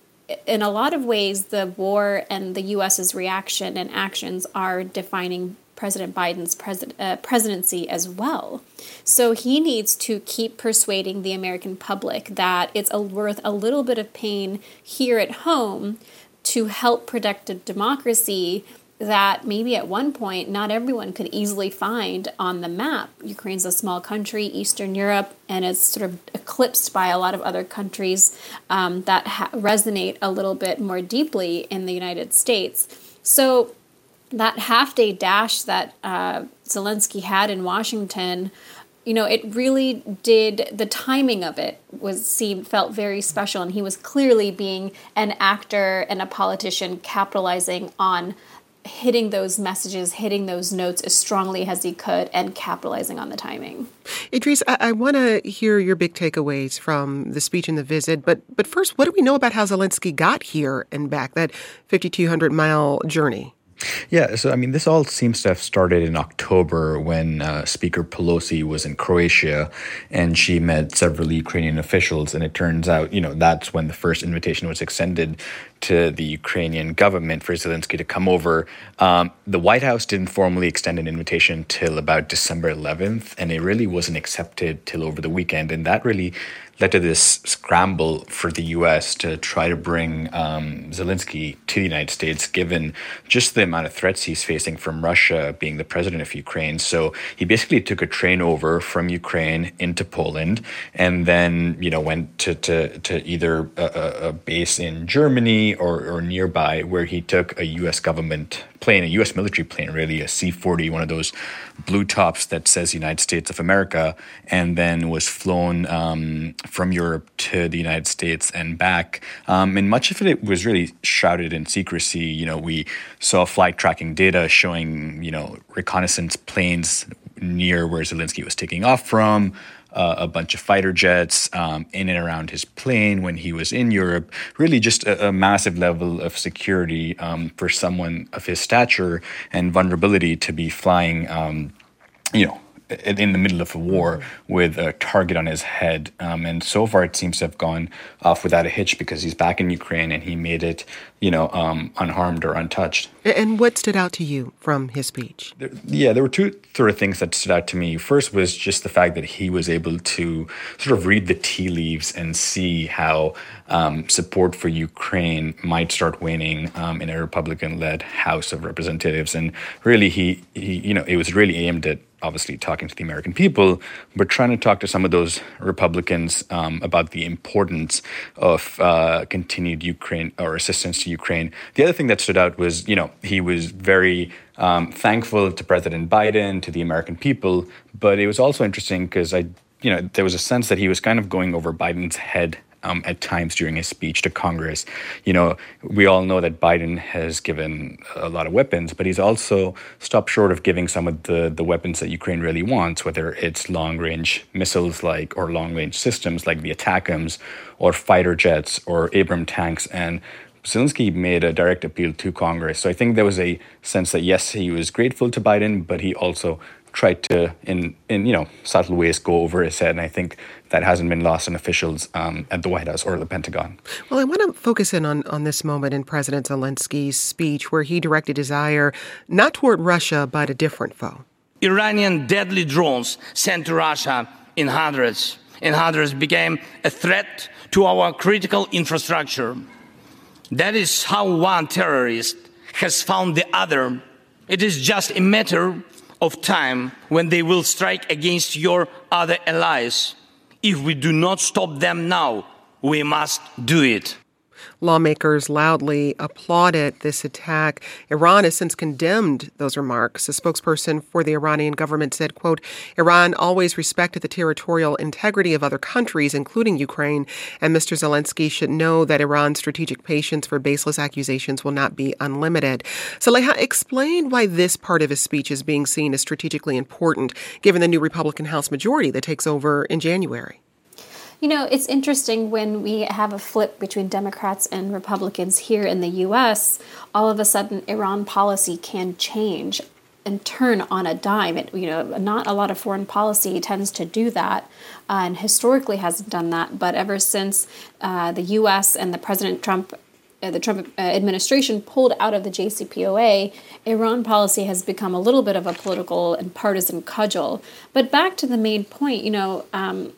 in a lot of ways, the war and the U.S.'s reaction and actions are defining President Biden's uh, presidency as well. So he needs to keep persuading the American public that it's a, worth a little bit of pain here at home to help protect a democracy that maybe at one point not everyone could easily find on the map. Ukraine's a small country, Eastern Europe, and it's sort of eclipsed by a lot of other countries um, that ha- resonate a little bit more deeply in the United States. So that half day dash that uh, Zelensky had in Washington you know it really did the timing of it was seemed felt very special and he was clearly being an actor and a politician capitalizing on hitting those messages, hitting those notes as strongly as he could, and capitalizing on the timing. Idrees, I, I want to hear your big takeaways from the speech and the visit, but but first, what do we know about how Zelensky got here and back? That 5,200 mile journey. Yeah, so I mean, this all seems to have started in October when uh, Speaker Pelosi was in Croatia and she met several Ukrainian officials. And it turns out, you know, that's when the first invitation was extended to the Ukrainian government for Zelensky to come over. Um, the White House didn't formally extend an invitation till about December 11th, and it really wasn't accepted till over the weekend. And that really led to this scramble for the U.S. to try to bring um, Zelensky to the United States, given just the amount of threats he's facing from Russia being the president of Ukraine. So he basically took a train over from Ukraine into Poland, and then you know went to to, to either a, a base in Germany or, or nearby where he took a U.S. government plane, a U.S. military plane, really, a C 40, one of those blue tops that says United States of America, and then was flown um, from Europe to the United States and back. Um, and much of it was really shrouded in secrecy. You know, we saw flight tracking data showing, you know, reconnaissance planes near where Zelensky was taking off from uh, a bunch of fighter jets um, in and around his plane when he was in Europe. Really, just a, a massive level of security um, for someone of his stature and vulnerability to be flying. Um, you know, in the middle of a war with a target on his head. Um, and so far, it seems to have gone off without a hitch because he's back in Ukraine and he made it, you know, um, unharmed or untouched. And what stood out to you from his speech? There, yeah, there were two sort of things that stood out to me. First was just the fact that he was able to sort of read the tea leaves and see how um, support for Ukraine might start waning um, in a Republican-led House of Representatives. And really, he, he, you know, it was really aimed at obviously talking to the American people, but trying to talk to some of those Republicans um, about the importance of uh, continued Ukraine or assistance to Ukraine. The other thing that stood out was, you know, he was very um, thankful to President Biden, to the American people, but it was also interesting because I, you know, there was a sense that he was kind of going over Biden's head um, at times during his speech to Congress. You know, we all know that Biden has given a lot of weapons, but he's also stopped short of giving some of the, the weapons that Ukraine really wants, whether it's long range missiles like or long range systems like the ATACMS or fighter jets or Abram tanks. And Zelensky made a direct appeal to Congress. So I think there was a sense that yes, he was grateful to Biden, but he also tried to, in in you know subtle ways, go over his head. And I think that hasn't been lost on officials um, at the White House or the Pentagon. Well, I want to focus in on on this moment in President Zelensky's speech, where he directed his ire not toward Russia but a different foe. Iranian deadly drones sent to Russia in hundreds in hundreds became a threat to our critical infrastructure. That is how one terrorist has found the other. It is just a matter of time when they will strike against your other allies. If we do not stop them now, we must do it. Lawmakers loudly applauded this attack. Iran has since condemned those remarks. A spokesperson for the Iranian government said, quote, Iran always respected the territorial integrity of other countries, including Ukraine, and Mr. Zelensky should know that Iran's strategic patience for baseless accusations will not be unlimited. Saleha, explain why this part of his speech is being seen as strategically important, given the new Republican House majority that takes over in January. You know, it's interesting when we have a flip between Democrats and Republicans here in the US, all of a sudden Iran policy can change and turn on a dime. It, you know, not a lot of foreign policy tends to do that, uh, and historically hasn't done that. But ever since uh, the U.S. and the President Trump, uh, the Trump uh, administration pulled out of the JCPOA, Iran policy has become a little bit of a political and partisan cudgel. But back to the main point, you know. Um,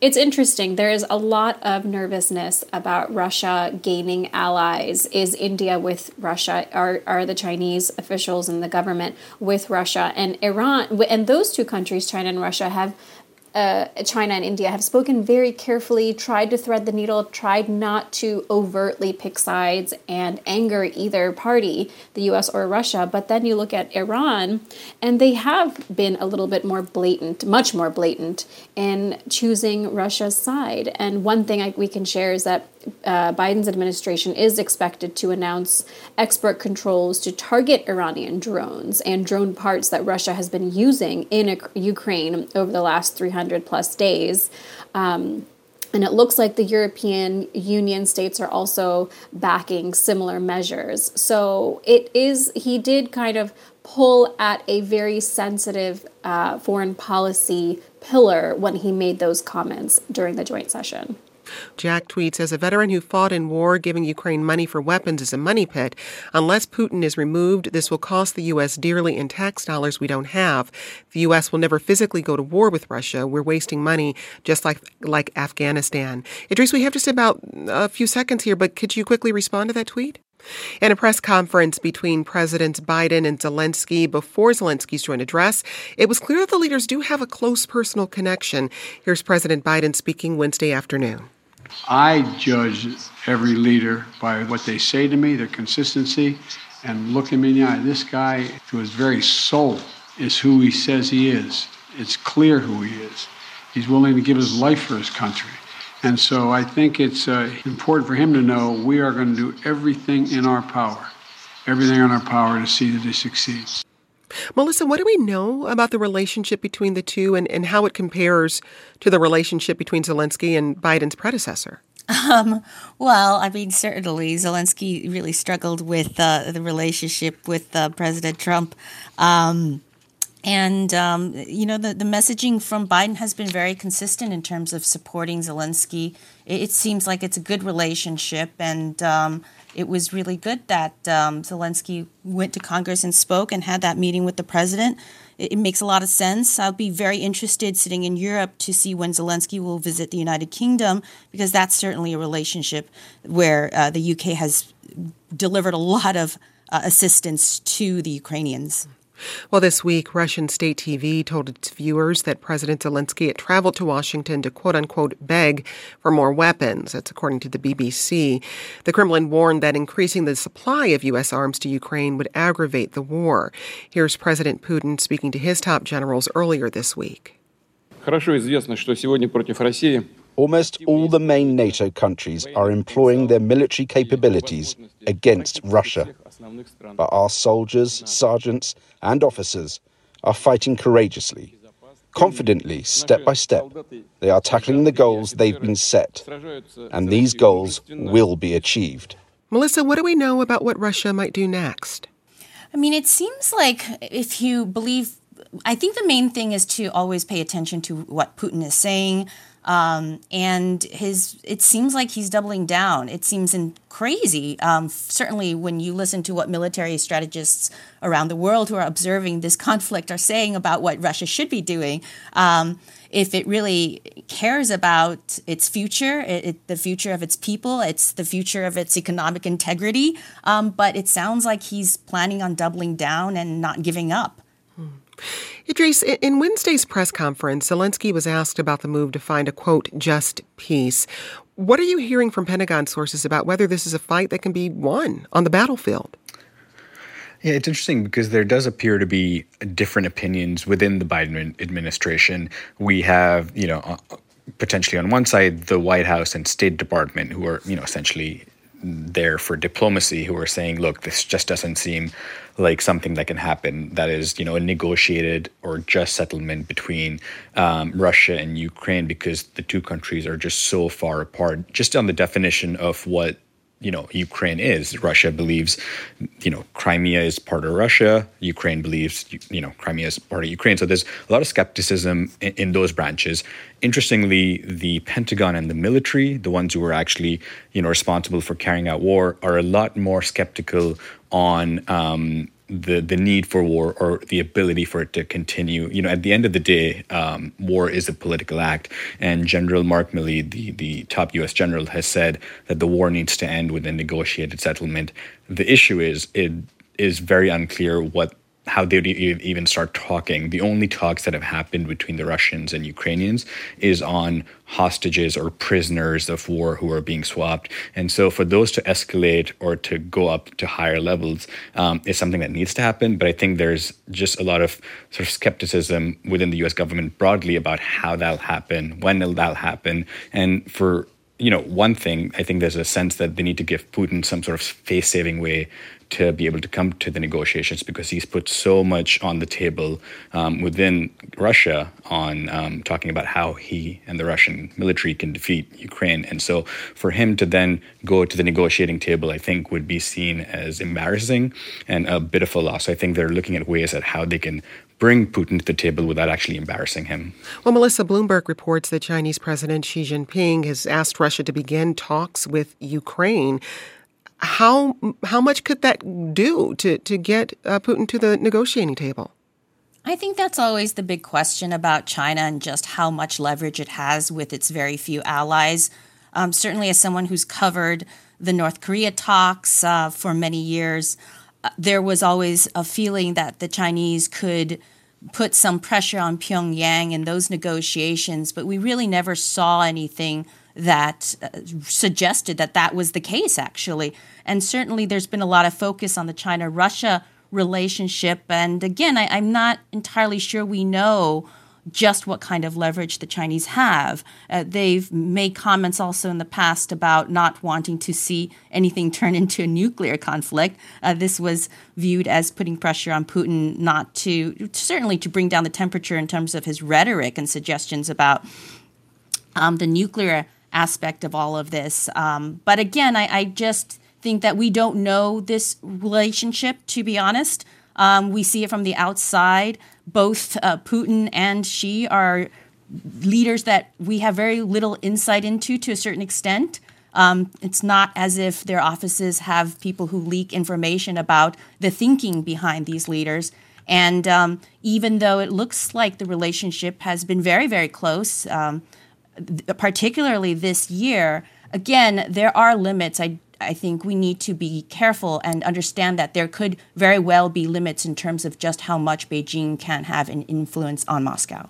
it's interesting. There is a lot of nervousness about Russia gaining allies. Is India with Russia? Are, are the Chinese officials and the government with Russia? And Iran, and those two countries, China and Russia, have uh, China and India have spoken very carefully, tried to thread the needle, tried not to overtly pick sides and anger either party, the US or Russia. But then you look at Iran, and they have been a little bit more blatant, much more blatant, in choosing Russia's side. And one thing I, we can share is that uh, Biden's administration is expected to announce export controls to target Iranian drones and drone parts that Russia has been using in Ukraine over the last 300 plus days. Um, and it looks like the European Union states are also backing similar measures. So it is, he did kind of pull at a very sensitive uh, foreign policy pillar when he made those comments during the joint session. Jack tweets As a veteran who fought in war, giving Ukraine money for weapons is a money pit. Unless Putin is removed, this will cost the U.S. dearly in tax dollars we don't have. The U.S. will never physically go to war with Russia. We're wasting money just like, like Afghanistan. Idrees, we have just about a few seconds here, but could you quickly respond to that tweet? In a press conference between Presidents Biden and Zelensky before Zelensky's joint address, it was clear that the leaders do have a close personal connection. Here's President Biden speaking Wednesday afternoon. I judge every leader by what they say to me, their consistency, and look me in the eye. This guy, to his very soul, is who he says he is. It's clear who he is. He's willing to give his life for his country. And so I think it's uh, important for him to know we are going to do everything in our power, everything in our power to see that he succeeds. Melissa, what do we know about the relationship between the two and, and how it compares to the relationship between Zelensky and Biden's predecessor? Um, well, I mean, certainly Zelensky really struggled with uh, the relationship with uh, President Trump. Um, and, um, you know, the, the messaging from Biden has been very consistent in terms of supporting Zelensky. It, it seems like it's a good relationship. And um, it was really good that um, Zelensky went to Congress and spoke and had that meeting with the president. It, it, makes a lot of sense. I'll be very interested sitting in Europe to see when Zelensky will visit the United Kingdom because that's certainly a relationship where uh, the UK has delivered a lot of uh, assistance to the Ukrainians. Well, this week, Russian state TV told its viewers that President Zelensky had traveled to Washington to quote unquote beg for more weapons. That's according to the BBC. The Kremlin warned that increasing the supply of U.S. arms to Ukraine would aggravate the war. Here's President Putin speaking to his top generals earlier this week. Almost all the main NATO countries are employing their military capabilities against Russia. But our soldiers, sergeants, and officers are fighting courageously, confidently, step by step. They are tackling the goals they've been set, and these goals will be achieved. Melissa, what do we know about what Russia might do next? I mean, it seems like if you believe, I think the main thing is to always pay attention to what Putin is saying. Um, and his it seems like he's doubling down. It seems in crazy. Um, certainly, when you listen to what military strategists around the world who are observing this conflict are saying about what Russia should be doing, um, if it really cares about its future, it, it, the future of its people, it's the future of its economic integrity. Um, but it sounds like he's planning on doubling down and not giving up. Hmm. Idrees, in Wednesday's press conference, Zelensky was asked about the move to find a quote, just peace. What are you hearing from Pentagon sources about whether this is a fight that can be won on the battlefield? Yeah, it's interesting because there does appear to be different opinions within the Biden administration. We have, you know, uh, potentially on one side the White House and State Department, who are, you know, essentially there for diplomacy, who are saying, look, this just doesn't seem like something that can happen. That is you know a negotiated or just settlement between um, Russia and Ukraine because the two countries are just so far apart. Just on the definition of what you know Ukraine is. Russia believes, you know, Crimea is part of Russia. Ukraine believes, you know, Crimea is part of Ukraine. So there's a lot of skepticism in, in, those branches. Interestingly, the Pentagon and the military, the ones who are actually, you know, responsible for carrying out war, are a lot more skeptical on. Um, the the need for war or the ability for it to continue. You know, at the end of the day, um, war is a political act, and General Mark Milley, the the top U.S. general, has said that the war needs to end with a negotiated settlement. The issue is it is very unclear what how they would even start talking. The only talks that have happened between the Russians and Ukrainians is on hostages or prisoners of war who are being swapped. And so, for those to escalate or to go up to higher levels um, is something that needs to happen. But I think there's just a lot of sort of skepticism within the U.S. government broadly about how that'll happen, when that'll happen, and for you know, one thing, I think there's a sense that they need to give Putin some sort of face saving way to be able to come to the negotiations because he's put so much on the table um, within Russia on um, talking about how he and the Russian military can defeat Ukraine. And so for him to then go to the negotiating table, I think would be seen as embarrassing and a bit of a loss. I think they're looking at ways at how they can bring Putin to the table without actually embarrassing him. Well, Melissa Bloomberg reports that Chinese President Xi Jinping has asked Russia to begin talks with Ukraine how how much could that do to to get uh, Putin to the negotiating table? I think that's always the big question about China and just how much leverage it has with its very few allies. Um, certainly, as someone who's covered the North Korea talks uh, for many years, uh, there was always a feeling that the Chinese could put some pressure on Pyongyang in those negotiations, but we really never saw anything that uh, suggested that that was the case, actually. And certainly there's been a lot of focus on the China Russia relationship. And again, I, I'm not entirely sure we know just what kind of leverage the Chinese have. Uh, they've made comments also in the past about not wanting to see anything turn into a nuclear conflict. Uh, this was viewed as putting pressure on Putin not to, certainly to bring down the temperature in terms of his rhetoric and suggestions about um, the nuclear aspect of all of this. Um, but again, I, I, just think that we don't know this relationship, to be honest. Um, we see it from the outside. Both uh, Putin and Xi are leaders that we have very little insight into to a certain extent. Um, it's not as if their offices have people who leak information about the thinking behind these leaders. And um, even though it looks like the relationship has been very, very close, um, particularly this year, again, there are limits. I I think we need to be careful and understand that there could very well be limits in terms of just how much Beijing can have an influence on Moscow.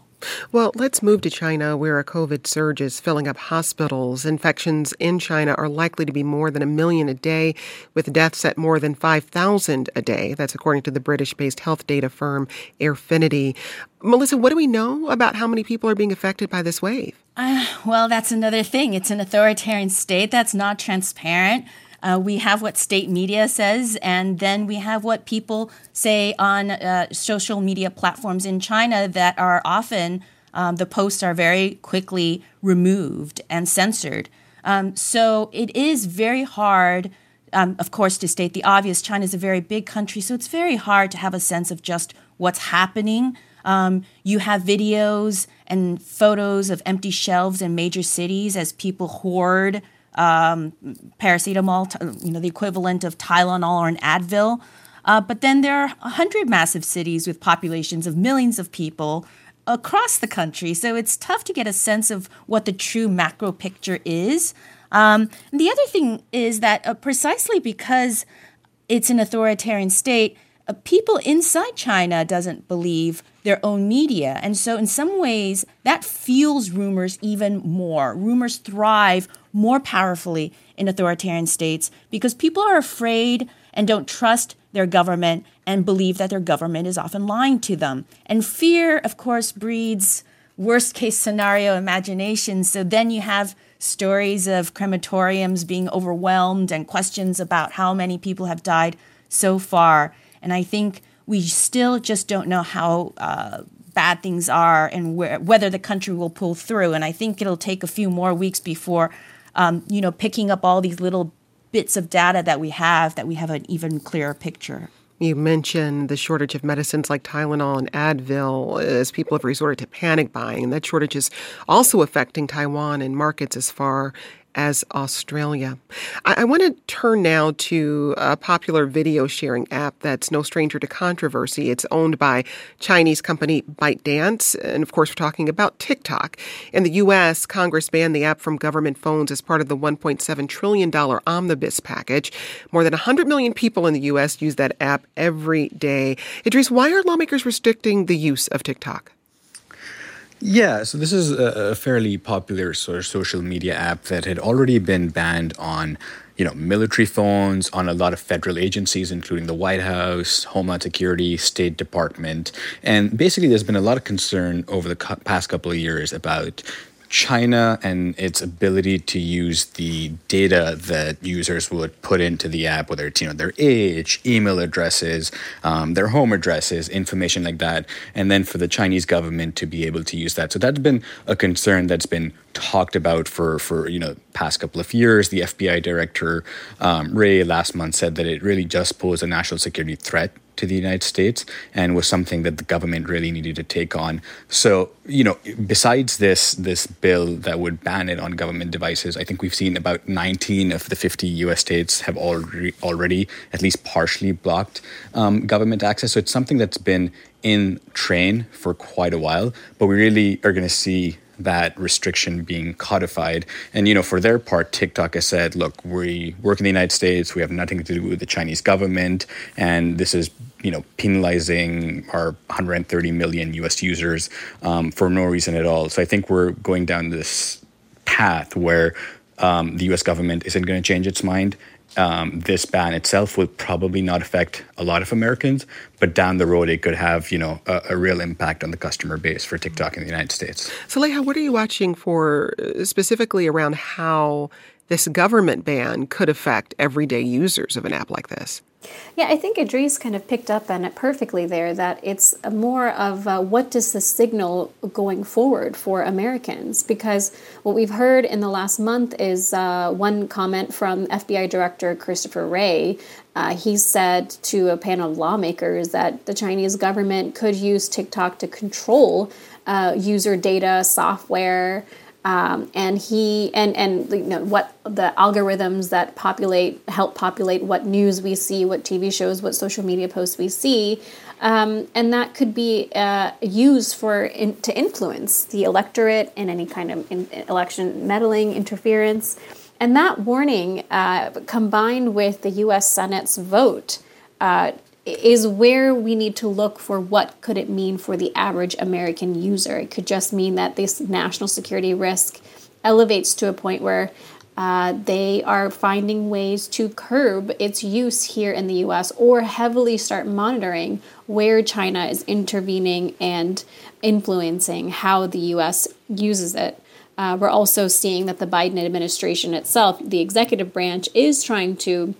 Well, let's move to China, where a COVID surge is filling up hospitals. Infections in China are likely to be more than a million a day, with deaths at more than 5,000 a day. That's according to the British based health data firm Airfinity. Melissa, what do we know about how many people are being affected by this wave? Uh, well, that's another thing. It's an authoritarian state that's not transparent. Uh, we have what state media says, and then we have what people say on uh, social media platforms in China that are often um, the posts are very quickly removed and censored. Um, so it is very hard. Um, of course, to state the obvious, China is a very big country, so it's very hard to have a sense of just what's happening. Um, you have videos and photos of empty shelves in major cities as people hoard um, paracetamol, you know, the equivalent of Tylenol or an Advil. Uh, but then there are 100 massive cities with populations of millions of people across the country. So it's tough to get a sense of what the true macro picture is. Um, the other thing is that uh, precisely because it's an authoritarian state, uh, people inside China doesn't believe their own media. And so in some ways that fuels rumors even more. Rumors thrive more powerfully in authoritarian states because people are afraid and don't trust their government and believe that their government is often lying to them. And fear, of course, breeds worst case scenario imagination. So then you have stories of crematoriums being overwhelmed and questions about how many people have died so far. And I think we still just don't know how uh, bad things are and where, whether the country will pull through. And I think it'll take a few more weeks before um, you know, picking up all these little bits of data that we have, that we have an even clearer picture. You mentioned the shortage of medicines like Tylenol and Advil as people have resorted to panic buying. That shortage is also affecting Taiwan and markets as far as Australia. I, I want to turn now to a popular video sharing app that's no stranger to controversy. It's owned by Chinese company ByteDance, and of course, we're talking about TikTok. In the U.S., Congress banned the app from government phones as part of the $1.7 trillion omnibus package. More than 100 million people in the U.S. use that app every day. Idrees, why are lawmakers restricting the use of TikTok? Yeah, so this is a, fairly popular sort of social media app that had already been banned on, you know, military phones, on a lot of federal agencies, including the White House, Homeland Security, State Department. And basically, there's been a lot of concern over the past couple of years about China and its ability to use the data that users would put into the app, whether it's you know their age, email addresses, um, their home addresses, information like that, and then for the Chinese government to be able to use that. So that's been a concern that's been talked about for for you know past couple of years. The FBI director um, Wray last month said that it really just posed a national security threat to the United States and was something that the government really needed to take on. So, you know, besides this this bill that would ban it on government devices, I think we've seen about 19 of the 50 US states have already already at least partially blocked um, government access. So it's something that's been in train for quite a while, but we really are going to see that restriction being codified. And you know, for their part, TikTok has said, "Look, we work in the United States. We have nothing to do with the Chinese government, and this is you know penalizing our 130 million U.S. users um, for no reason at all." So I think we're going down this path where um, the U.S. government isn't going to change its mind. Um, this ban itself will probably not affect a lot of Americans, but down the road it could have, you know, a, a real impact on the customer base for TikTok in the United States. So, Saleha, what are you watching for uh, specifically around how this government ban could affect everyday users of an app like this? Yeah, I think Idrees kind of picked up on it perfectly there that it's more of uh, what does the signal going forward for Americans? Because what we've heard in the last month is uh, one comment from FBI Director Christopher Wray. Uh, he said to a panel of lawmakers that the Chinese government could use TikTok to control uh, user data, software, um, and he and and you know what the algorithms that populate help populate what news we see, what TV shows, what social media posts we see, um, and that could be uh, used for in, to influence the electorate in any kind of in, election meddling, interference, and that warning uh, combined with the U.S. Senate's vote. Uh, is where we need to look for what could it mean for the average American user. It could just mean that this national security risk elevates to a point where uh, they are finding ways to curb its use here in the US or heavily start monitoring where China is intervening and influencing how the US uses it. Uh, we're also seeing that the Biden administration itself, the executive branch, is trying to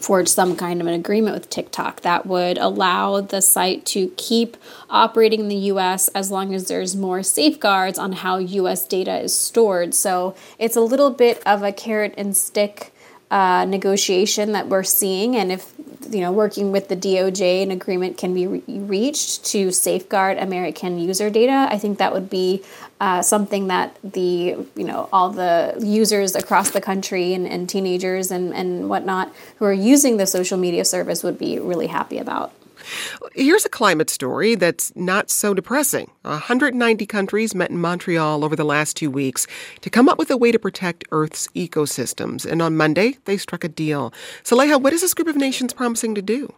forge some kind of an agreement with TikTok that would allow the site to keep operating in the US as long as there's more safeguards on how US data is stored. So it's a little bit of a carrot and stick uh, negotiation that we're seeing. And if, you know, working with the DOJ, an agreement can be re- reached to safeguard American user data, I think that would be uh, something that the you know all the users across the country and, and teenagers and, and whatnot who are using the social media service would be really happy about. Here's a climate story that's not so depressing. 190 countries met in Montreal over the last two weeks to come up with a way to protect Earth's ecosystems. And on Monday, they struck a deal. Saleha, what is this group of nations promising to do?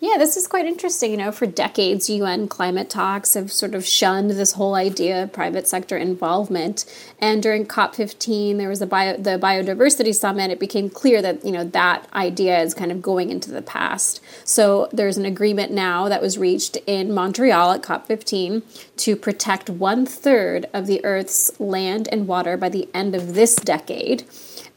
Yeah, this is quite interesting. You know, for decades, UN climate talks have sort of shunned this whole idea of private sector involvement. And during COP15, there was a bio, the biodiversity summit. It became clear that you know that idea is kind of going into the past. So there's an agreement now that was reached in Montreal at COP15 to protect one third of the Earth's land and water by the end of this decade.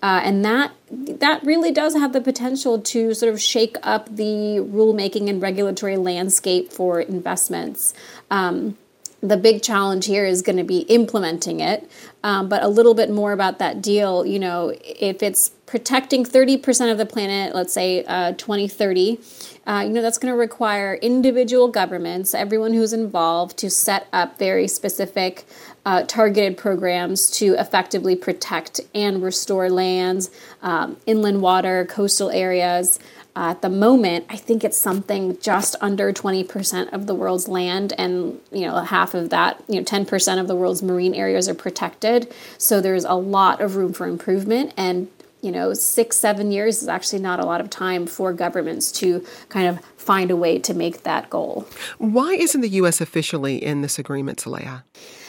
Uh, and that that really does have the potential to sort of shake up the rulemaking and regulatory landscape for investments. Um, the big challenge here is going to be implementing it. Um, but a little bit more about that deal. You know, if it's protecting 30% of the planet, let's say uh, 2030, uh, you know, that's going to require individual governments, everyone who's involved, to set up very specific uh, targeted programs to effectively protect and restore lands, um, inland water, coastal areas. Uh, at the moment, I think it's something just under 20% of the world's land, and you know half of that, you know, 10% of the world's marine areas are protected. So there's a lot of room for improvement, and you know, six, seven years is actually not a lot of time for governments to kind of find a way to make that goal. Why isn't the U.S. officially in this agreement, Saleha?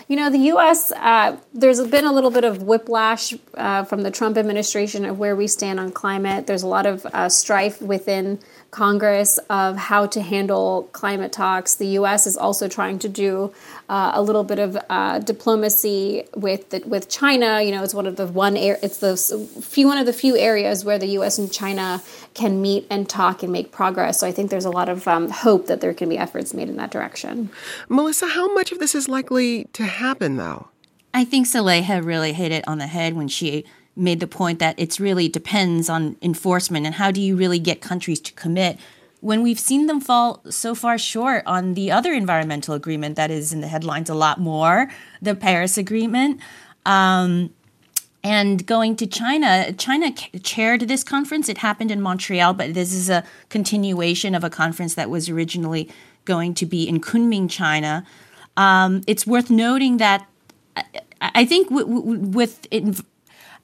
You know, the U.S., uh, there's been a little bit of whiplash uh, from the Trump administration of where we stand on climate. There's a lot of uh, strife within Congress of how to handle climate talks. The U.S. is also trying to do uh, a little bit of uh, diplomacy with the, with China. You know, it's one of the one air, it's the few one of the few areas where the U.S. and China can meet and talk and make progress. So I think there's a lot of um, hope that there can be efforts made in that direction. Melissa, how much of this is likely to happen, though? I think Saleha really hit it on the head when she made the point that it really depends on enforcement and how do you really get countries to commit when we've seen them fall so far short on the other environmental agreement that is in the headlines a lot more, the Paris Agreement. Um, and going to China, China chaired this conference. It happened in Montreal, but this is a continuation of a conference that was originally going to be in Kunming, China. Um, it's worth noting that I think with it,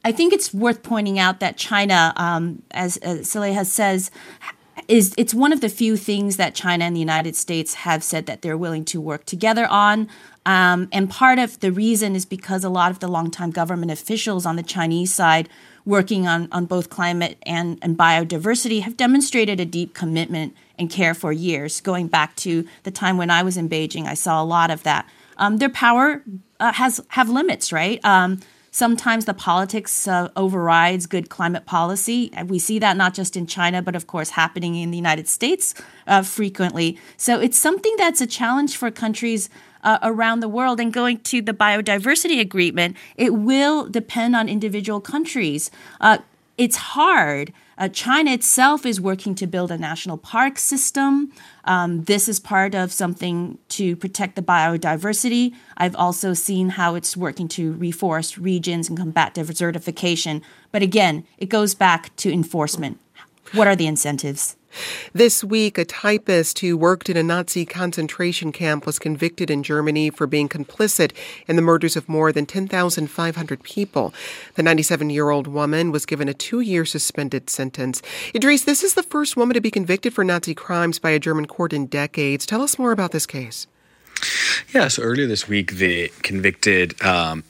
I think it's worth pointing out that China, um, as, as Saleha says, is it's one of the few things that China and the United States have said that they're willing to work together on. Um, and part of the reason is because a lot of the longtime government officials on the Chinese side working on, on both climate and, and biodiversity have demonstrated a deep commitment and care for years. Going back to the time when I was in Beijing, I saw a lot of that. Um, their power uh, has have limits, right? Um, sometimes the politics uh, overrides good climate policy. We see that not just in China, but of course happening in the United States uh, frequently. So it's something that's a challenge for countries uh, around the world. And going to the biodiversity agreement, it will depend on individual countries. Uh, it's hard. Uh, China itself is working to build a national park system. Um, this is part of something to protect the biodiversity. I've also seen how it's working to reforest regions and combat desertification. But again, it goes back to enforcement. What are the incentives? This week, a typist who worked in a Nazi concentration camp was convicted in Germany for being complicit in the murders of more than 10,500 people. The 97 year old woman was given a two year suspended sentence. Idrees, this is the first woman to be convicted for Nazi crimes by a German court in decades. Tell us more about this case. Yeah, so earlier this week, the convicted um,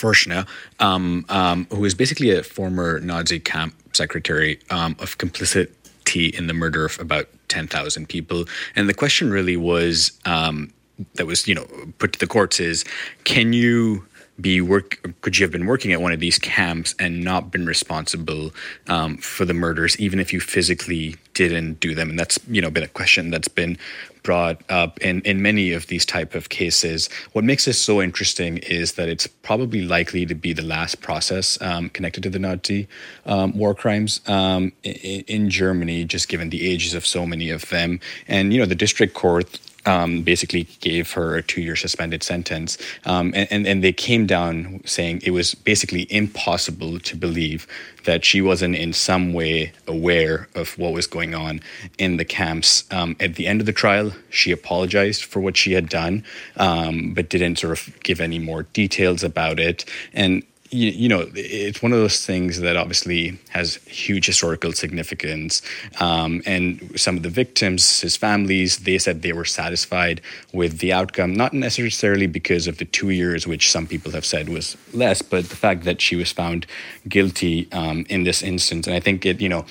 Furchner, um, um, who is basically a former Nazi camp secretary um, of complicity in the murder of about 10,000 people. And the question really was um, that was, you know, put to the courts is can you be work could you have been working at one of these camps and not been responsible um, for the murders even if you physically didn't do them and that's you know been a question that's been brought up in, in many of these type of cases what makes this so interesting is that it's probably likely to be the last process um, connected to the nazi um, war crimes um, in, in germany just given the ages of so many of them. And you know the district court um, basically gave her a two year suspended sentence. Um, and, and, and, they came down saying it was basically impossible to believe that she wasn't in some way aware of what was going on in the camps. Um, at the end of the trial, she apologized for what she had done, um, but didn't sort of give any more details about it. And you, you, know, it's one of those things that obviously has huge historical significance. Um, and some of the victims, his families, they said they were satisfied with the outcome, not necessarily because of the two years, which some people have said was less, but the fact that she was found guilty um, in this instance. And I think it, you know,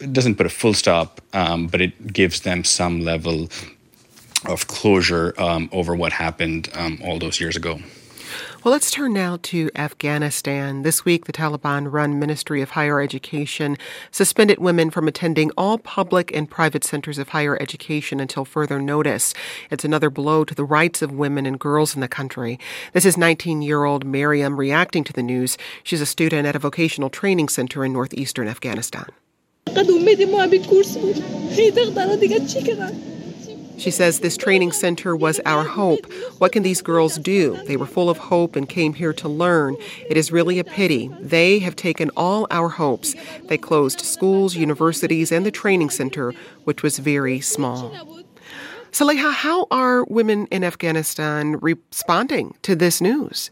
it doesn't put a full stop, um, but it gives them some level of closure um, over what happened um, all those years ago. Well, let's turn now to Afghanistan. This week, the Taliban run Ministry of Higher Education suspended women from attending all public and private centers of higher education until further notice. It's another blow to the rights of women and girls in the country. This is 19 year old Mariam reacting to the news. She's a student at a vocational training center in northeastern Afghanistan. She says this training center was our hope. What can these girls do? They were full of hope and came here to learn. It is really a pity. They have taken all our hopes. They closed schools, universities, and the training center, which was very small. Saleha, how are women in Afghanistan responding to this news?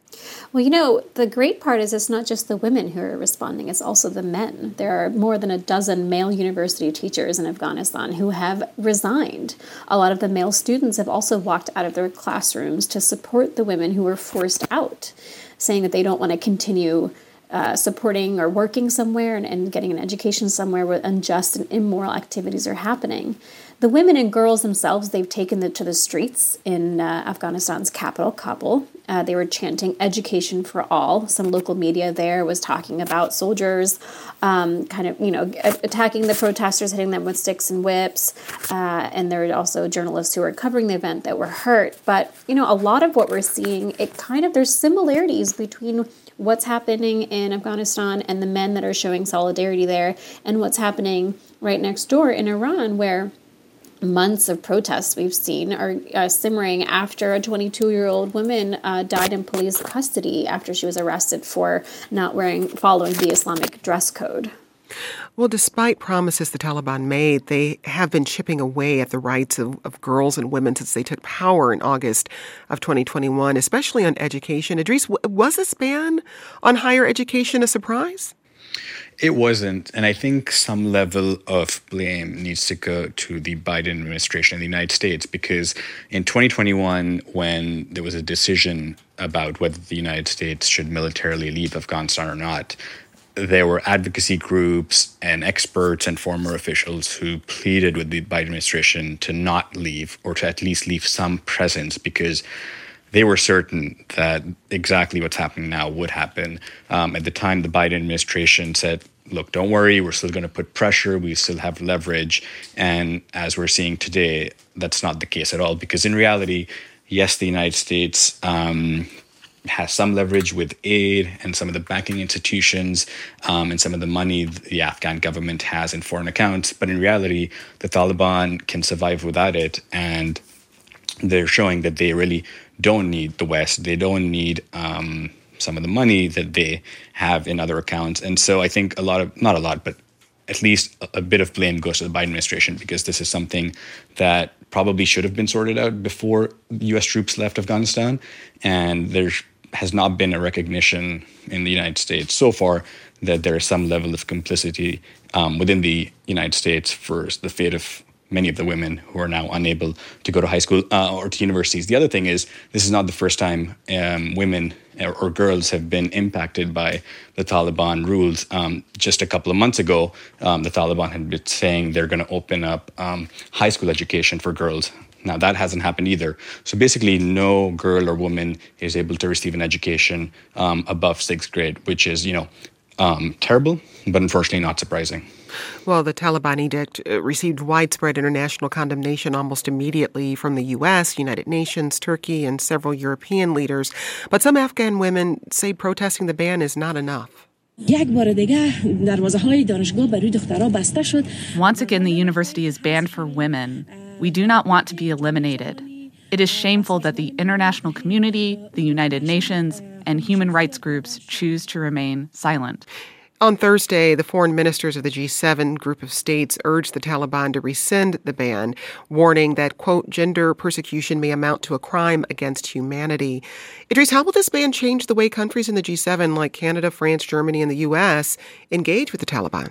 Well, you know, the great part is it's not just the women who are responding, it's also the men. There are more than a dozen male university teachers in Afghanistan who have resigned. A lot of the male students have also walked out of their classrooms to support the women who were forced out, saying that they don't want to continue. Uh, supporting or working somewhere and, and getting an education somewhere where unjust and immoral activities are happening the women and girls themselves, they've taken it to the streets in uh, Afghanistan's capital, Kabul. Uh, they were chanting education for all. Some local media there was talking about soldiers um, kind of, you know, attacking the protesters, hitting them with sticks and whips. Uh, and there were also journalists who were covering the event that were hurt. But, you know, a lot of what we're seeing, it kind of, there's similarities between what's happening in Afghanistan and the men that are showing solidarity there and what's happening right next door in Iran, where months of protests we've seen are uh, simmering after a 22 year old woman uh, died in police custody after she was arrested for not wearing following the Islamic dress code. Well, despite promises the Taliban made, they have been chipping away at the rights of, of girls and women since they took power in August of 2021, especially on education. Idrees, was this ban on higher education a surprise? It wasn't. And I think some level of blame needs to go to the Biden administration in the United States because in 2021, when there was a decision about whether the United States should militarily leave Afghanistan or not, there were advocacy groups and experts and former officials who pleaded with the Biden administration to not leave or to at least leave some presence because they were certain that exactly what's happening now would happen. Um, at the time, the Biden administration said, look, don't worry, we're still going to put pressure, we still have leverage. And as we're seeing today, that's not the case at all, because in reality, yes, the United States um, has some leverage with aid and some of the banking institutions um, and some of the money the Afghan government has in foreign accounts. But in reality, the Taliban can survive without it. And they're showing that they really don't need the West. They don't need um, some of the money that they have in other accounts. And so I think a lot of, not a lot, but at least a, bit of blame goes to the Biden administration because this is something that probably should have been sorted out before US troops left Afghanistan. And there has not been a recognition in the United States so far that there is some level of complicity um, within the United States for the fate of many of the women who are now unable to go to high school uh, or to universities. The other thing is, this is not the first time um, women or, or, girls have been impacted by the Taliban rules. Um, just a couple of months ago, um, the Taliban had been saying they're going to open up um, high school education for girls. Now, that hasn't happened either. So basically, no girl or woman is able to receive an education um, above sixth grade, which is, you know, um, terrible, but unfortunately not surprising. Well, the Taliban edict uh, received widespread international condemnation almost immediately from the U.S., United Nations, Turkey, and several European leaders. But some Afghan women say protesting the ban is not enough. Once again, the university is banned for women. We do not want to be eliminated. It is shameful that the international community, the United Nations, and human rights groups choose to remain silent. On Thursday, the foreign ministers of the G7 group of states urged the Taliban to rescind the ban, warning that, quote, gender persecution may amount to a crime against humanity. Idrees, how will this ban change the way countries in the G7, like Canada, France, Germany, and the U.S., engage with the Taliban?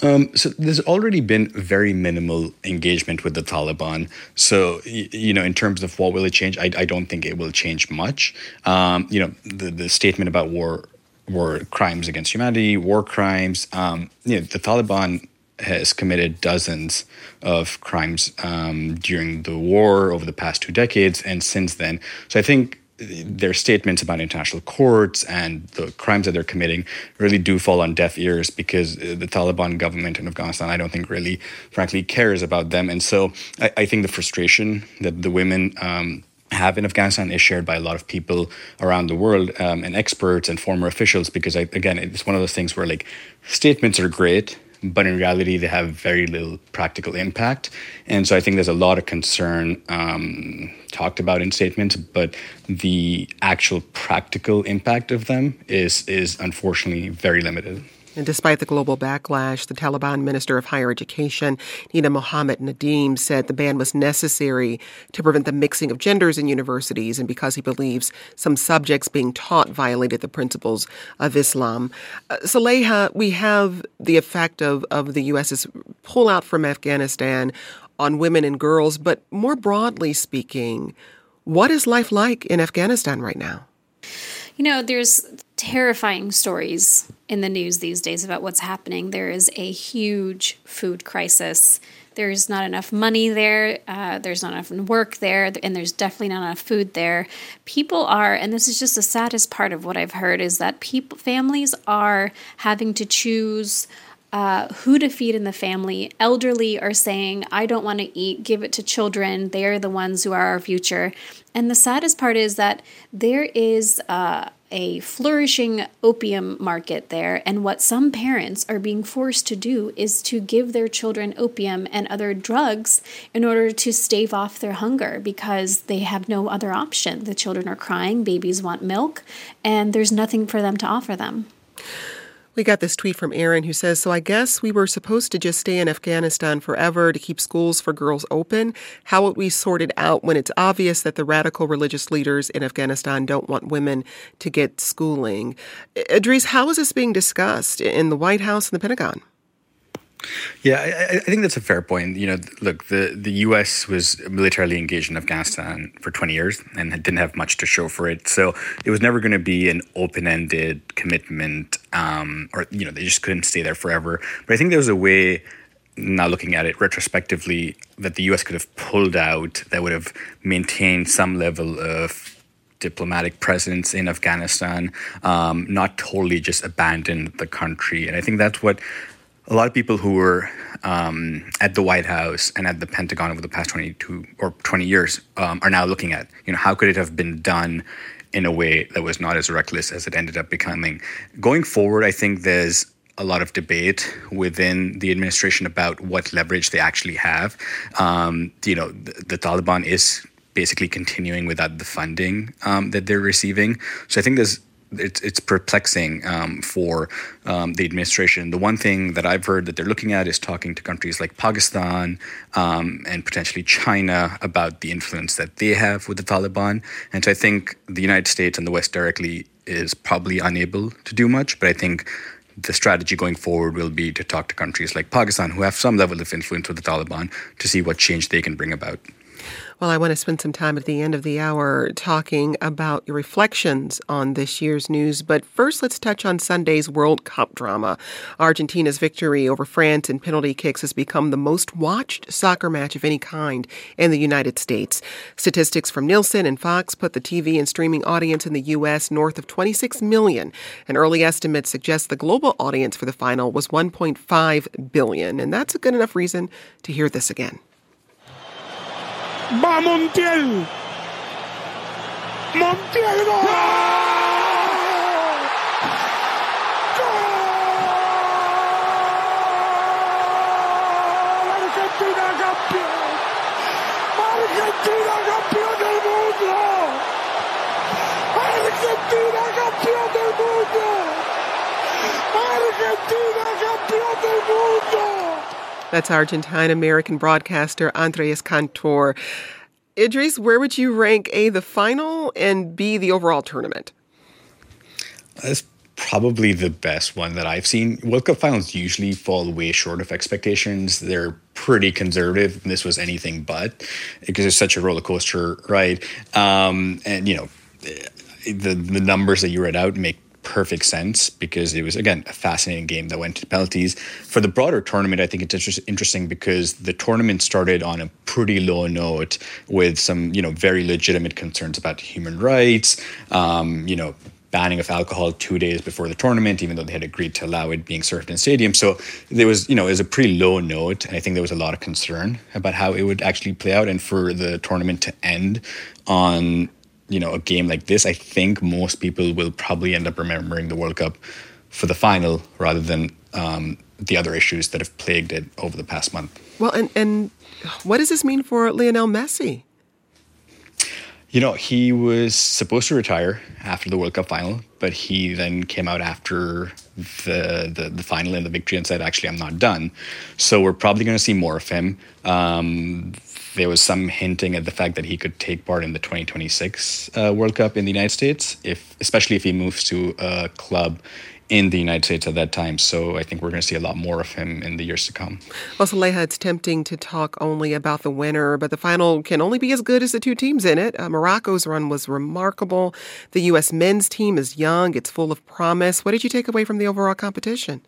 Um, so there's already been very minimal engagement with the Taliban. So you know, in terms of what will it change, I, I don't think it will change much. Um, you know, the the statement about war war crimes against humanity, war crimes. Um, you know, the Taliban has committed dozens of crimes um, during the war over the past two decades and since then. So I think their statements about international courts and the crimes that they're committing really do fall on deaf ears because uh, the Taliban government in Afghanistan, I don't think, really, frankly, cares about them. And so I, I think the frustration that the women um, have in Afghanistan is shared by a lot of people around the world um, and experts and former officials because, I, again, it's one of those things where like statements are great, but in reality, they have very little practical impact. And so I think there's a lot of concern um, talked about in statements, but the actual practical impact of them is is unfortunately very limited. And despite the global backlash, the Taliban Minister of Higher Education, Nida Mohammad Nadeem, said the ban was necessary to prevent the mixing of genders in universities and because he believes some subjects being taught violated the principles of Islam. Uh, Saleha, we have the effect of, of the U.S.'s pullout from Afghanistan on women and girls, but more broadly speaking, what is life like in Afghanistan right now? You know, there's terrifying stories in the news these days about what's happening. There is a huge food crisis. There's not enough money there. Uh, there's not enough work there, and there's definitely not enough food there. People are, and this is just the saddest part of what I've heard, is that people, families are having to choose uh, who to feed in the family. Elderly are saying, I don't want to eat, give it to children. They are the ones who are our future. And the saddest part is that there is uh, a flourishing opium market there. And what some parents are being forced to do is to give their children opium and other drugs in order to stave off their hunger because they have no other option. The children are crying, babies want milk, and there's nothing for them to offer them. We got this tweet from Aaron who says, So I guess we were supposed to just stay in Afghanistan forever to keep schools for girls open. How would we sort it out when it's obvious that the radical religious leaders in Afghanistan don't want women to get schooling? Idrees, how is this being discussed in the White House and the Pentagon? Yeah, I, I, think that's a fair point. You know, look, the, the U.S. was militarily engaged in Afghanistan for 20 years and didn't have much to show for it. So it was never going to be an open ended commitment, um, or, you know, they just couldn't stay there forever. But I think there was a way, now looking at it retrospectively, that the U.S. could have pulled out that would have maintained some level of diplomatic presence in Afghanistan, um, not totally just abandoned the country. And I think that's what a lot of people who were um, at the White House and at the Pentagon over the past 22 or 20 years um, are now looking at, you know, how could it have been done in a way that was not as reckless as it ended up becoming? Going forward, I think there's a lot of debate within the administration about what leverage they actually have. Um, you know, the, the, Taliban is basically continuing without the funding um, that they're receiving. So I think there's it's it's perplexing um, for um, the administration. The one thing that I've heard that they're looking at is talking to countries like Pakistan um, and potentially China about the influence that they have with the Taliban. And so I think the United States and the West directly is probably unable to do much. But I think the strategy going forward will be to talk to countries like Pakistan who have some level of influence with the Taliban to see what change they can bring about. Well, I want to spend some time at the end of the hour talking about your reflections on this year's news. But first, let's touch on Sunday's World Cup drama. Argentina's victory over France in penalty kicks has become the most watched soccer match of any kind in the United States. Statistics from Nielsen and Fox put the TV and streaming audience in the U.S. north of 26 million. An early estimate suggests the global audience for the final was 1.5 billion. And that's a good enough reason to hear this again. Va Montiel. Montiel ¡Gol! Argentina campeón. Argentina campeón del mundo. Argentina campeón del mundo. Argentina campeón del mundo. That's Argentine American broadcaster Andres Cantor. Idrees, where would you rank A, the final, and B, the overall tournament? That's probably the best one that I've seen. World Cup finals usually fall way short of expectations. They're pretty conservative. This was anything but because it's such a roller coaster ride. Um, and, you know, the, the numbers that you read out make perfect sense because it was again a fascinating game that went to penalties. For the broader tournament, I think it's interesting because the tournament started on a pretty low note with some you know very legitimate concerns about human rights. Um, you know. Banning of alcohol two days before the tournament, even though they had agreed to allow it being served in stadiums. So there was, you know, it was a pretty low note, and I think there was a lot of concern about how it would actually play out, and for the tournament to end on you know a game like this, I think most people will probably end up remembering the World Cup for the final rather than um, the other issues that have plagued it over the past month. Well, and and what does this mean for Lionel Messi? You know, he was supposed to retire after the World Cup final, but he then came out after the the, the final and the victory and said, "Actually, I'm not done." So we're probably going to see more of him. Um, there was some hinting at the fact that he could take part in the 2026 uh, World Cup in the United States, if especially if he moves to a club in the United States at that time. So I think we're going to see a lot more of him in the years to come. Well, Saleha, it's tempting to talk only about the winner, but the final can only be as good as the two teams in it. Uh, Morocco's run was remarkable. The U.S. men's team is young, it's full of promise. What did you take away from the overall competition?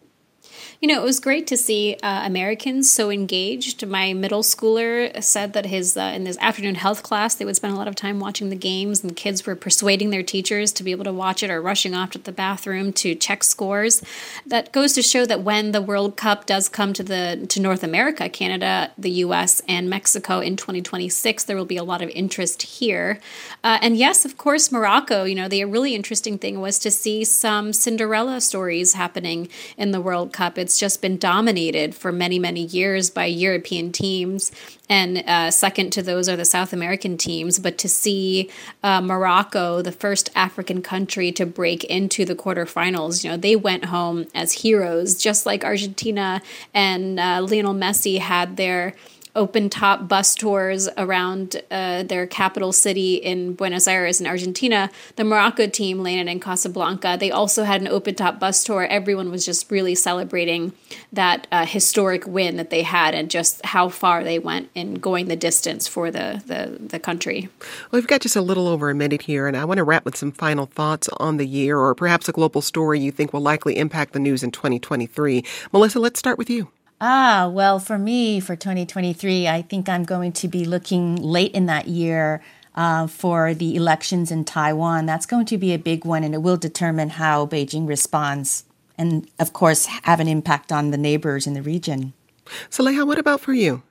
You know, it was great to see uh, Americans so engaged. My middle schooler said that his uh, in his afternoon health class they would spend a lot of time watching the games, and kids were persuading their teachers to be able to watch it or rushing off to the bathroom to check scores. That goes to show that when the World Cup does come to the to North America, Canada, the U.S., and Mexico in 2026, there will be a lot of interest here. Uh, and yes, of course, Morocco. You know, the really interesting thing was to see some Cinderella stories happening in the World Cup Cup, it's just been dominated for many, many years by European teams. And uh, second to those are the South American teams. But to see uh, Morocco, the first African country to break into the quarterfinals, you know, they went home as heroes, just like Argentina and uh, Lionel Messi had their open top bus tours around uh, their capital city in Buenos Aires in Argentina. The Morocco team landed in Casablanca. They also had an open top bus tour. Everyone was just really celebrating that uh, historic win that they had and just how far they went in going the distance for the, the, the country. Well, we've got just a little over a minute here, and I want to wrap with some final thoughts on the year or perhaps a global story you think will likely impact the news in 2023. Melissa, let's start with you. Ah, well, for me, for 2023, I think I'm going to be looking late in that year uh, for the elections in Taiwan. That's going to be a big one, and it will determine how Beijing responds, and of course, have an impact on the neighbors in the region. Saleha, what about for you?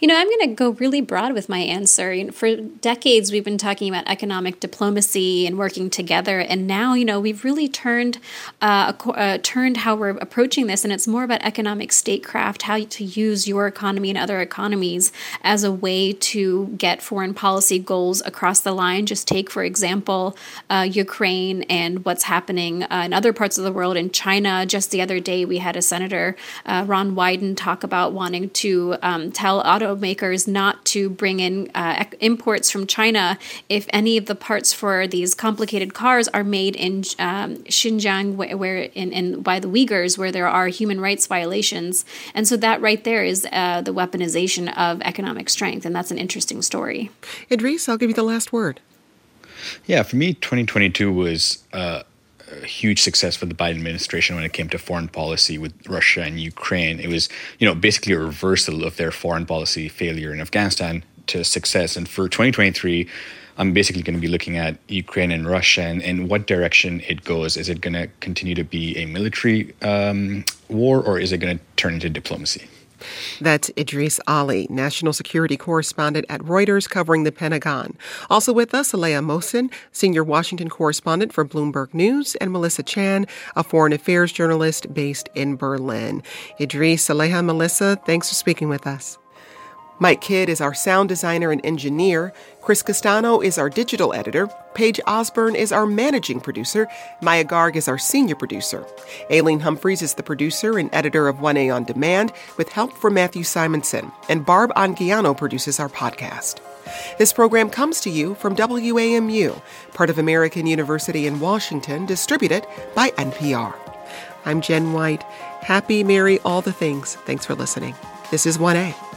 You know, I'm going to go really broad with my answer. For decades, we've been talking about economic diplomacy and working together, and now, you know, we've really turned uh, uh, turned how we're approaching this, and it's more about economic statecraft, how to use your economy and other economies as a way to get foreign policy goals across the line. Just take, for example, uh, Ukraine and what's happening uh, in other parts of the world. In China, just the other day, we had a senator, uh, Ron Wyden, talk about wanting to um, tell automakers not to bring in uh, imports from China if any of the parts for these complicated cars are made in um, Xinjiang, where, where in, in, by the Uyghurs, where there are human rights violations. And so that right there is uh, the weaponization of economic strength, and that's an interesting story. Idrees, I'll give you the last word. Yeah, for me, 2022 was. Uh, a huge success for the Biden administration when it came to foreign policy with Russia and Ukraine. It was, you know, basically a reversal of their foreign policy failure in Afghanistan to success. And for 2023, I'm basically going to be looking at Ukraine and Russia and, and what direction it goes. Is it going to continue to be a military um, war or is it going to turn into diplomacy? That's Idrees Ali, national security correspondent at Reuters covering the Pentagon. Also with us, Saleha Mohsin, senior Washington correspondent for Bloomberg News, and Melissa Chan, a foreign affairs journalist based in Berlin. Idrees, Saleha, Melissa, thanks for speaking with us. Mike Kidd is our sound designer and engineer. Chris Castano is our digital editor. Paige Osborne is our managing producer. Maya Garg is our senior producer. Aileen Humphreys is the producer and editor of 1A On Demand, with help from Matthew Simonson. And Barb Anguiano produces our podcast. This program comes to you from WAMU, part of American University in Washington, distributed by NPR. I'm Jen White. Happy, merry, all the things. Thanks for listening. This is 1A.